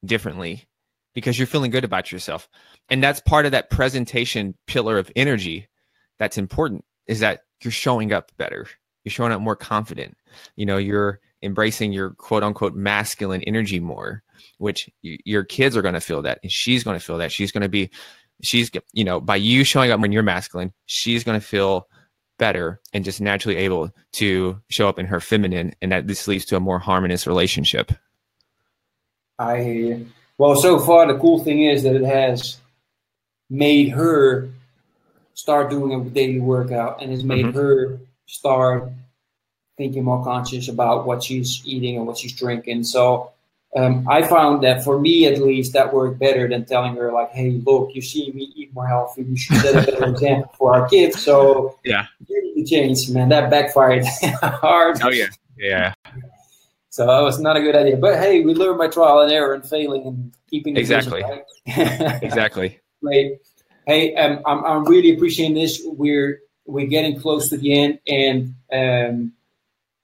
differently because you're feeling good about yourself. And that's part of that presentation pillar of energy that's important is that you're showing up better. You're showing up more confident. You know you're embracing your quote unquote masculine energy more which y- your kids are going to feel that and she's going to feel that. She's going to be she's you know by you showing up when you're masculine she's going to feel better and just naturally able to show up in her feminine and that this leads to a more harmonious relationship. I well so far the cool thing is that it has made her start doing a daily workout and has made mm-hmm. her start thinking more conscious about what she's eating and what she's drinking. So um, I found that for me at least that worked better than telling her like, "Hey, look, you see me eat more healthy. You should set a better example for our kids." So yeah, you need to change, man. That backfired hard. Oh yeah, yeah. So that was not a good idea. But hey, we learn by trial and error and failing and keeping exactly, vision, right? exactly. Great. Hey, um, I'm, I'm really appreciating this. We're we're getting close to the end, and um,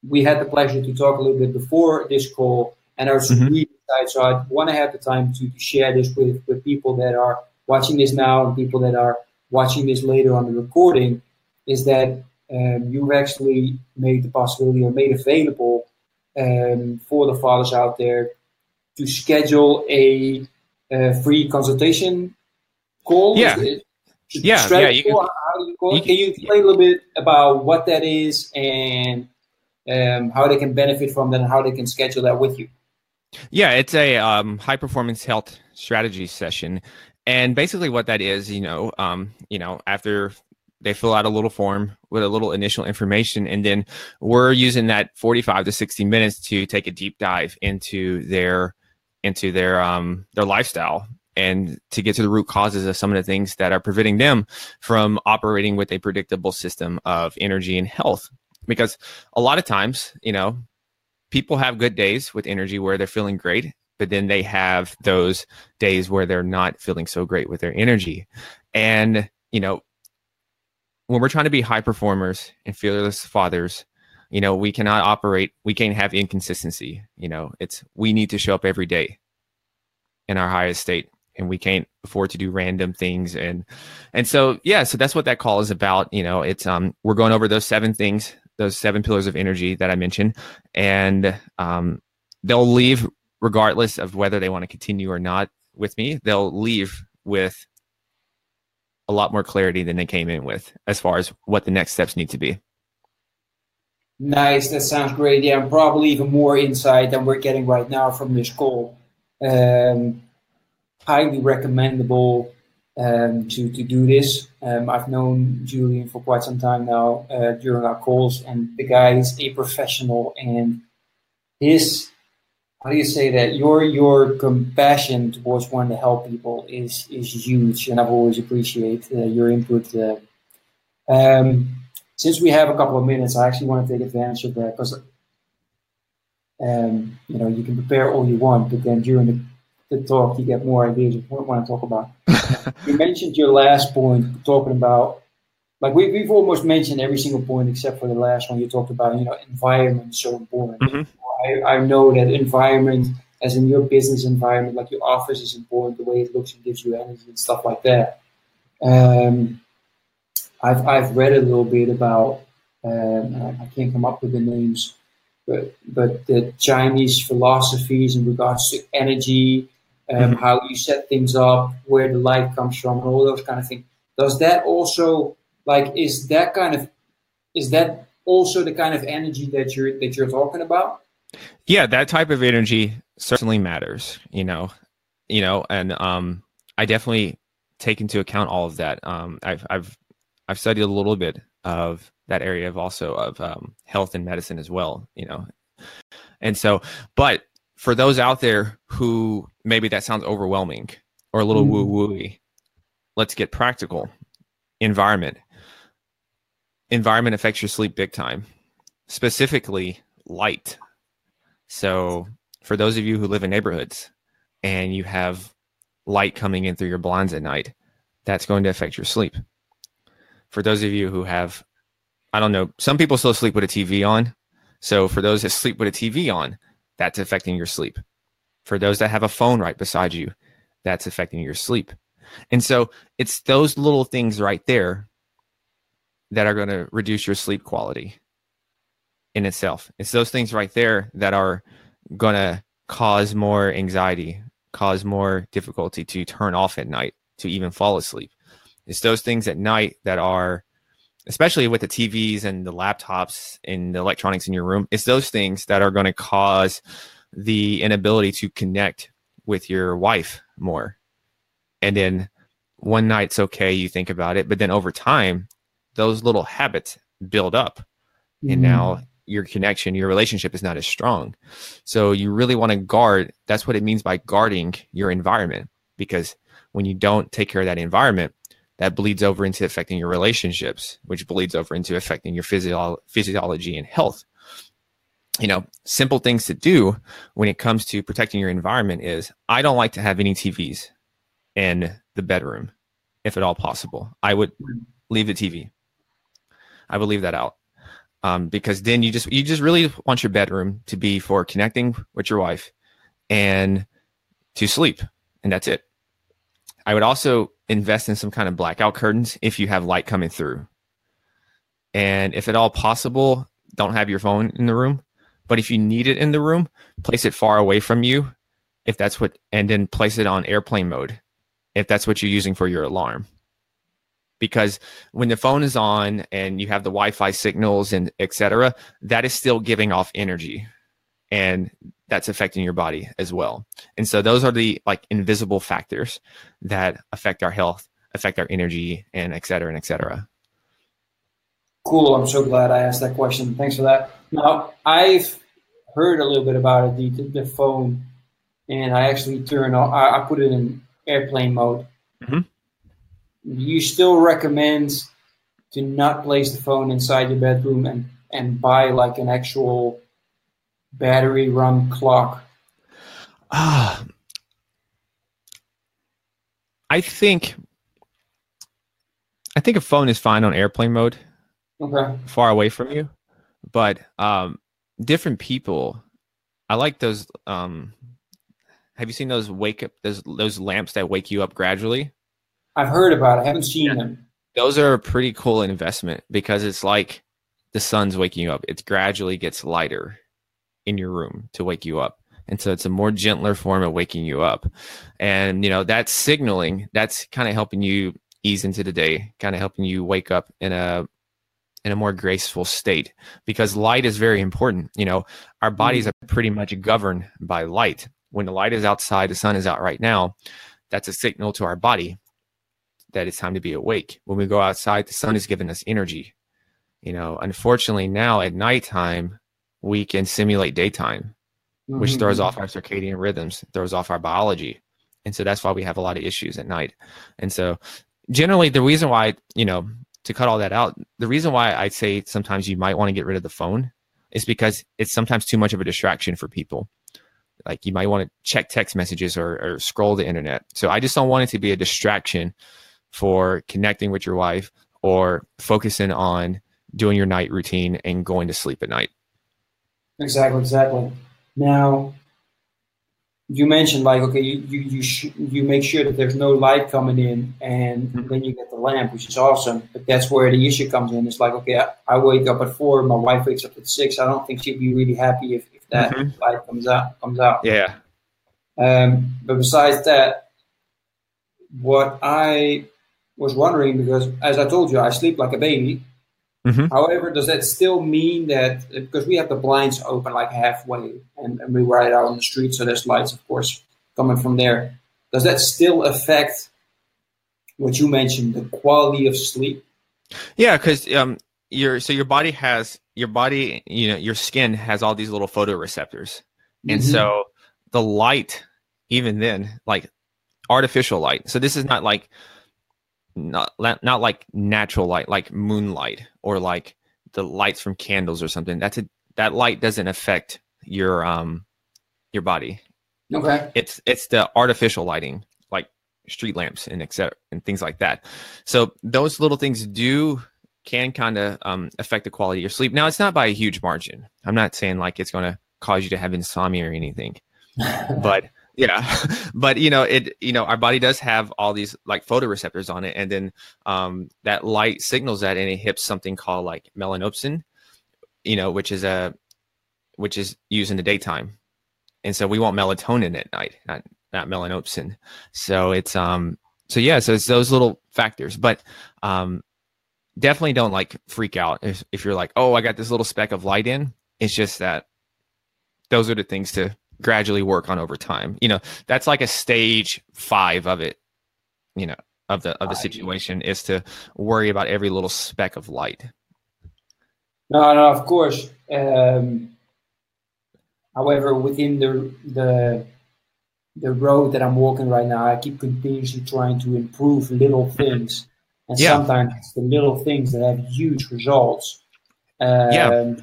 we had the pleasure to talk a little bit before this call, and I was mm-hmm. really excited. So I want to have the time to, to share this with with people that are watching this now and people that are watching this later on the recording. Is that um, you've actually made the possibility or made available um, for the fathers out there to schedule a, a free consultation call? Yeah. Yeah, yeah. You can, you you can, you explain yeah. a little bit about what that is and um, how they can benefit from that and how they can schedule that with you? Yeah, it's a um, high performance health strategy session, and basically what that is, you know, um, you know, after they fill out a little form with a little initial information, and then we're using that forty five to sixty minutes to take a deep dive into their into their um their lifestyle and to get to the root causes of some of the things that are preventing them from operating with a predictable system of energy and health. Because a lot of times, you know, people have good days with energy where they're feeling great, but then they have those days where they're not feeling so great with their energy. And you know, when we're trying to be high performers and fearless fathers, you know, we cannot operate, we can't have inconsistency. You know, it's we need to show up every day in our highest state and we can't afford to do random things and and so yeah so that's what that call is about you know it's um we're going over those seven things those seven pillars of energy that i mentioned and um they'll leave regardless of whether they want to continue or not with me they'll leave with a lot more clarity than they came in with as far as what the next steps need to be nice that sounds great yeah probably even more insight than we're getting right now from this call um, highly recommendable um, to, to do this. Um, I've known Julian for quite some time now uh, during our calls, and the guy is a professional. And his, how do you say that? Your your compassion towards wanting to help people is is huge, and I've always appreciated uh, your input. Uh, um, since we have a couple of minutes, I actually want to take advantage of that because um, you know you can prepare all you want, but then during the the talk, you get more ideas of what you want to talk about. you mentioned your last point, talking about like we, we've almost mentioned every single point except for the last one. You talked about you know environment is so important. Mm-hmm. I, I know that environment, as in your business environment, like your office is important, the way it looks and gives you energy and stuff like that. Um, I've I've read a little bit about. Um, I, I can't come up with the names, but but the Chinese philosophies in regards to energy um, mm-hmm. how you set things up, where the light comes from, and all those kind of things. Does that also like is that kind of is that also the kind of energy that you're that you're talking about? Yeah, that type of energy certainly matters. You know, you know, and um, I definitely take into account all of that. Um, I've I've I've studied a little bit of that area of also of um, health and medicine as well. You know, and so, but for those out there who maybe that sounds overwhelming or a little mm. woo wooey, let's get practical. Environment. Environment affects your sleep big time, specifically light. So, for those of you who live in neighborhoods and you have light coming in through your blinds at night, that's going to affect your sleep. For those of you who have, I don't know, some people still sleep with a TV on. So, for those that sleep with a TV on, that's affecting your sleep. For those that have a phone right beside you, that's affecting your sleep. And so it's those little things right there that are going to reduce your sleep quality in itself. It's those things right there that are going to cause more anxiety, cause more difficulty to turn off at night, to even fall asleep. It's those things at night that are, especially with the TVs and the laptops and the electronics in your room, it's those things that are going to cause the inability to connect with your wife more. And then one night's okay, you think about it, but then over time, those little habits build up. Mm-hmm. And now your connection, your relationship is not as strong. So you really want to guard. That's what it means by guarding your environment. Because when you don't take care of that environment, that bleeds over into affecting your relationships, which bleeds over into affecting your physio- physiology and health you know, simple things to do when it comes to protecting your environment is I don't like to have any TVs in the bedroom, if at all possible. I would hmm. leave the TV. I would leave that out. Um, because then you just you just really want your bedroom to be for connecting with your wife and to sleep, and that's it. I would also invest in some kind of blackout curtains if you have light coming through. And if at all possible, don't have your phone in the room but if you need it in the room, place it far away from you. If that's what, and then place it on airplane mode. If that's what you're using for your alarm. Because when the phone is on and you have the Wi-Fi signals and etc., that is still giving off energy, and that's affecting your body as well. And so those are the like invisible factors that affect our health, affect our energy, and etc. cetera, and etc. cetera. Cool. I'm so glad I asked that question. Thanks for that. Now, I've heard a little bit about it, the, the phone, and I actually turn off, I, I put it in airplane mode. Mm-hmm. You still recommend to not place the phone inside your bedroom and, and buy like an actual battery run clock? Ah, I think I think a phone is fine on airplane mode. Okay. Far away from you, but um, different people. I like those. Um, have you seen those wake up those those lamps that wake you up gradually? I've heard about it. I haven't seen yeah. them. Those are a pretty cool investment because it's like the sun's waking you up. It gradually gets lighter in your room to wake you up. And so it's a more gentler form of waking you up. And, you know, that's signaling, that's kind of helping you ease into the day, kind of helping you wake up in a in a more graceful state because light is very important. You know, our bodies mm. are pretty much governed by light. When the light is outside, the sun is out right now, that's a signal to our body that it's time to be awake. When we go outside, the sun is giving us energy. You know, unfortunately now at nighttime, we can simulate daytime, mm-hmm. which throws off our circadian rhythms, throws off our biology. And so that's why we have a lot of issues at night. And so generally the reason why, you know, to cut all that out, the reason why I say sometimes you might want to get rid of the phone is because it's sometimes too much of a distraction for people. Like you might want to check text messages or, or scroll the internet. So I just don't want it to be a distraction for connecting with your wife or focusing on doing your night routine and going to sleep at night. Exactly, exactly. Now, you mentioned like okay, you you you, sh- you make sure that there's no light coming in, and mm-hmm. then you get the lamp, which is awesome. But that's where the issue comes in. It's like okay, I, I, wake up at four, my wife wakes up at six. I don't think she'd be really happy if, if that mm-hmm. light comes out comes out. Yeah. Um, but besides that, what I was wondering because, as I told you, I sleep like a baby. Mm-hmm. However, does that still mean that because we have the blinds open like halfway and, and we ride out on the street, so there's lights, of course, coming from there. Does that still affect what you mentioned, the quality of sleep? Yeah, because um, your so your body has your body, you know, your skin has all these little photoreceptors, and mm-hmm. so the light, even then, like artificial light. So this is not like not not like natural light, like moonlight or like the lights from candles or something. That's a that light doesn't affect your um your body. Okay. It's it's the artificial lighting, like street lamps and etc. and things like that. So those little things do can kind of um, affect the quality of your sleep. Now it's not by a huge margin. I'm not saying like it's going to cause you to have insomnia or anything, but yeah but you know it you know our body does have all these like photoreceptors on it and then um that light signals that and it hits something called like melanopsin you know which is a which is used in the daytime. And so we want melatonin at night not not melanopsin. So it's um so yeah so it's those little factors. But um definitely don't like freak out if, if you're like oh i got this little speck of light in. It's just that those are the things to gradually work on over time. You know, that's like a stage five of it, you know, of the of the situation is to worry about every little speck of light. No, no, of course. Um, however, within the the the road that I'm walking right now, I keep continuously trying to improve little things, and yeah. sometimes it's the little things that have huge results. Um, yeah.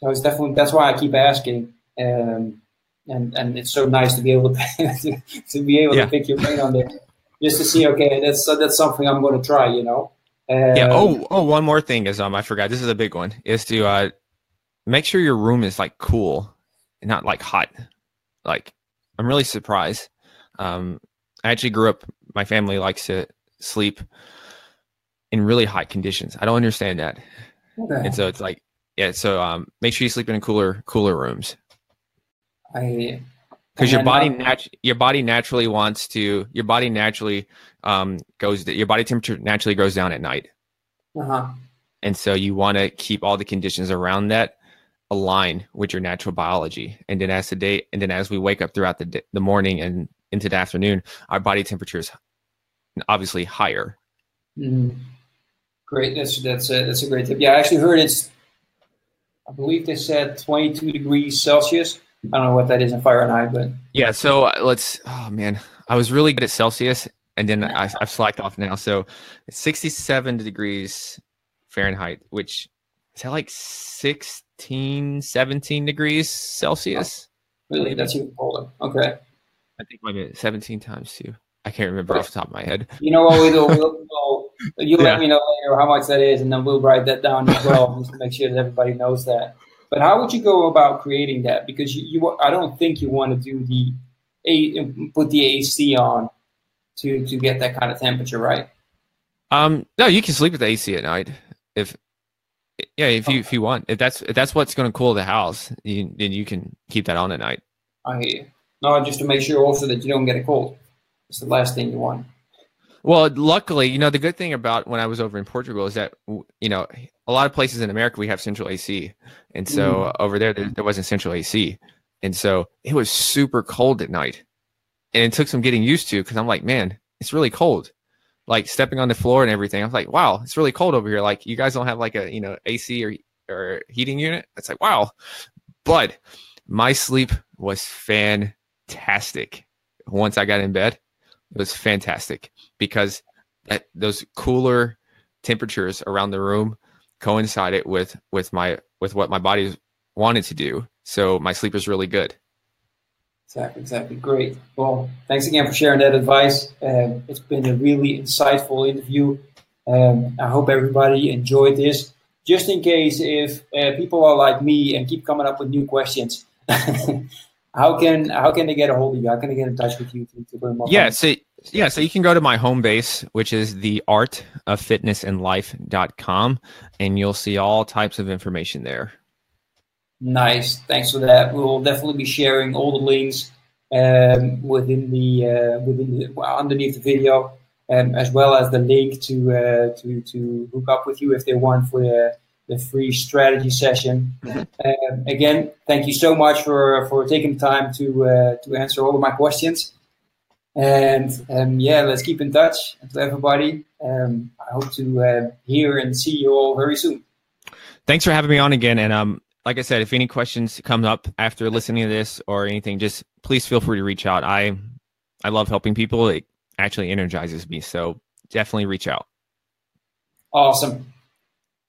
So it's definitely that's why I keep asking. Um, and and it's so nice to be able to to be able yeah. to pick your brain on there, just to see. Okay, that's uh, that's something I'm going to try. You know. Um, yeah. Oh, oh, one more thing is um I forgot. This is a big one. Is to uh make sure your room is like cool and not like hot. Like I'm really surprised. Um, I actually grew up. My family likes to sleep in really hot conditions. I don't understand that. Okay. And so it's like, yeah. So um, make sure you sleep in cooler cooler rooms. I because your body nat- your body naturally wants to your body naturally um, goes your body temperature naturally goes down at night. Uh-huh. and so you want to keep all the conditions around that aligned with your natural biology. And then as the day and then as we wake up throughout the day, the morning and into the afternoon our body temperature is obviously higher. Mm-hmm. great. That's that's a, that's a great tip. Yeah i actually heard it's i believe they said 22 degrees celsius I don't know what that is in Fahrenheit, but yeah. So uh, let's. Oh man, I was really good at Celsius, and then I, have slacked off now. So it's 67 degrees Fahrenheit, which is that like 16, 17 degrees Celsius? Oh, really? That's even colder. Okay. I think maybe 17 times two. I can't remember off the top of my head. You know what we do? We'll, we'll, you yeah. let me know later how much that is, and then we'll write that down as well, just to make sure that everybody knows that. But how would you go about creating that? Because you, you I don't think you want to do the a put the AC on to to get that kind of temperature, right? Um, no, you can sleep with the AC at night if yeah, if you if you want, if that's if that's what's going to cool the house, you, then you can keep that on at night. I hear you. No, just to make sure also that you don't get a cold. It's the last thing you want. Well, luckily, you know, the good thing about when I was over in Portugal is that, you know, a lot of places in America, we have central AC. And so mm. over there, there, there wasn't central AC. And so it was super cold at night. And it took some getting used to because I'm like, man, it's really cold. Like stepping on the floor and everything. I was like, wow, it's really cold over here. Like you guys don't have like a, you know, AC or, or heating unit. It's like, wow. But my sleep was fantastic once I got in bed. It was fantastic because those cooler temperatures around the room coincided with with my with what my body wanted to do. So my sleep is really good. Exactly, exactly. Great. Well, thanks again for sharing that advice. Um, it's been a really insightful interview. Um, I hope everybody enjoyed this. Just in case if uh, people are like me and keep coming up with new questions, how can how can they get a hold of you? How can they get in touch with you to, learn more? Yeah, so yeah, so you can go to my home base, which is the art of fitness and life.com, and you'll see all types of information there. Nice. Thanks for that. We will definitely be sharing all the links um, within the uh, within the, well, underneath the video, um, as well as the link to uh, to to hook up with you if they want for the the free strategy session. Um, again, thank you so much for for taking the time to uh, to answer all of my questions. And um, yeah, let's keep in touch. And to everybody, um, I hope to uh, hear and see you all very soon. Thanks for having me on again. And um, like I said, if any questions come up after listening to this or anything, just please feel free to reach out. I I love helping people. It actually energizes me. So definitely reach out. Awesome.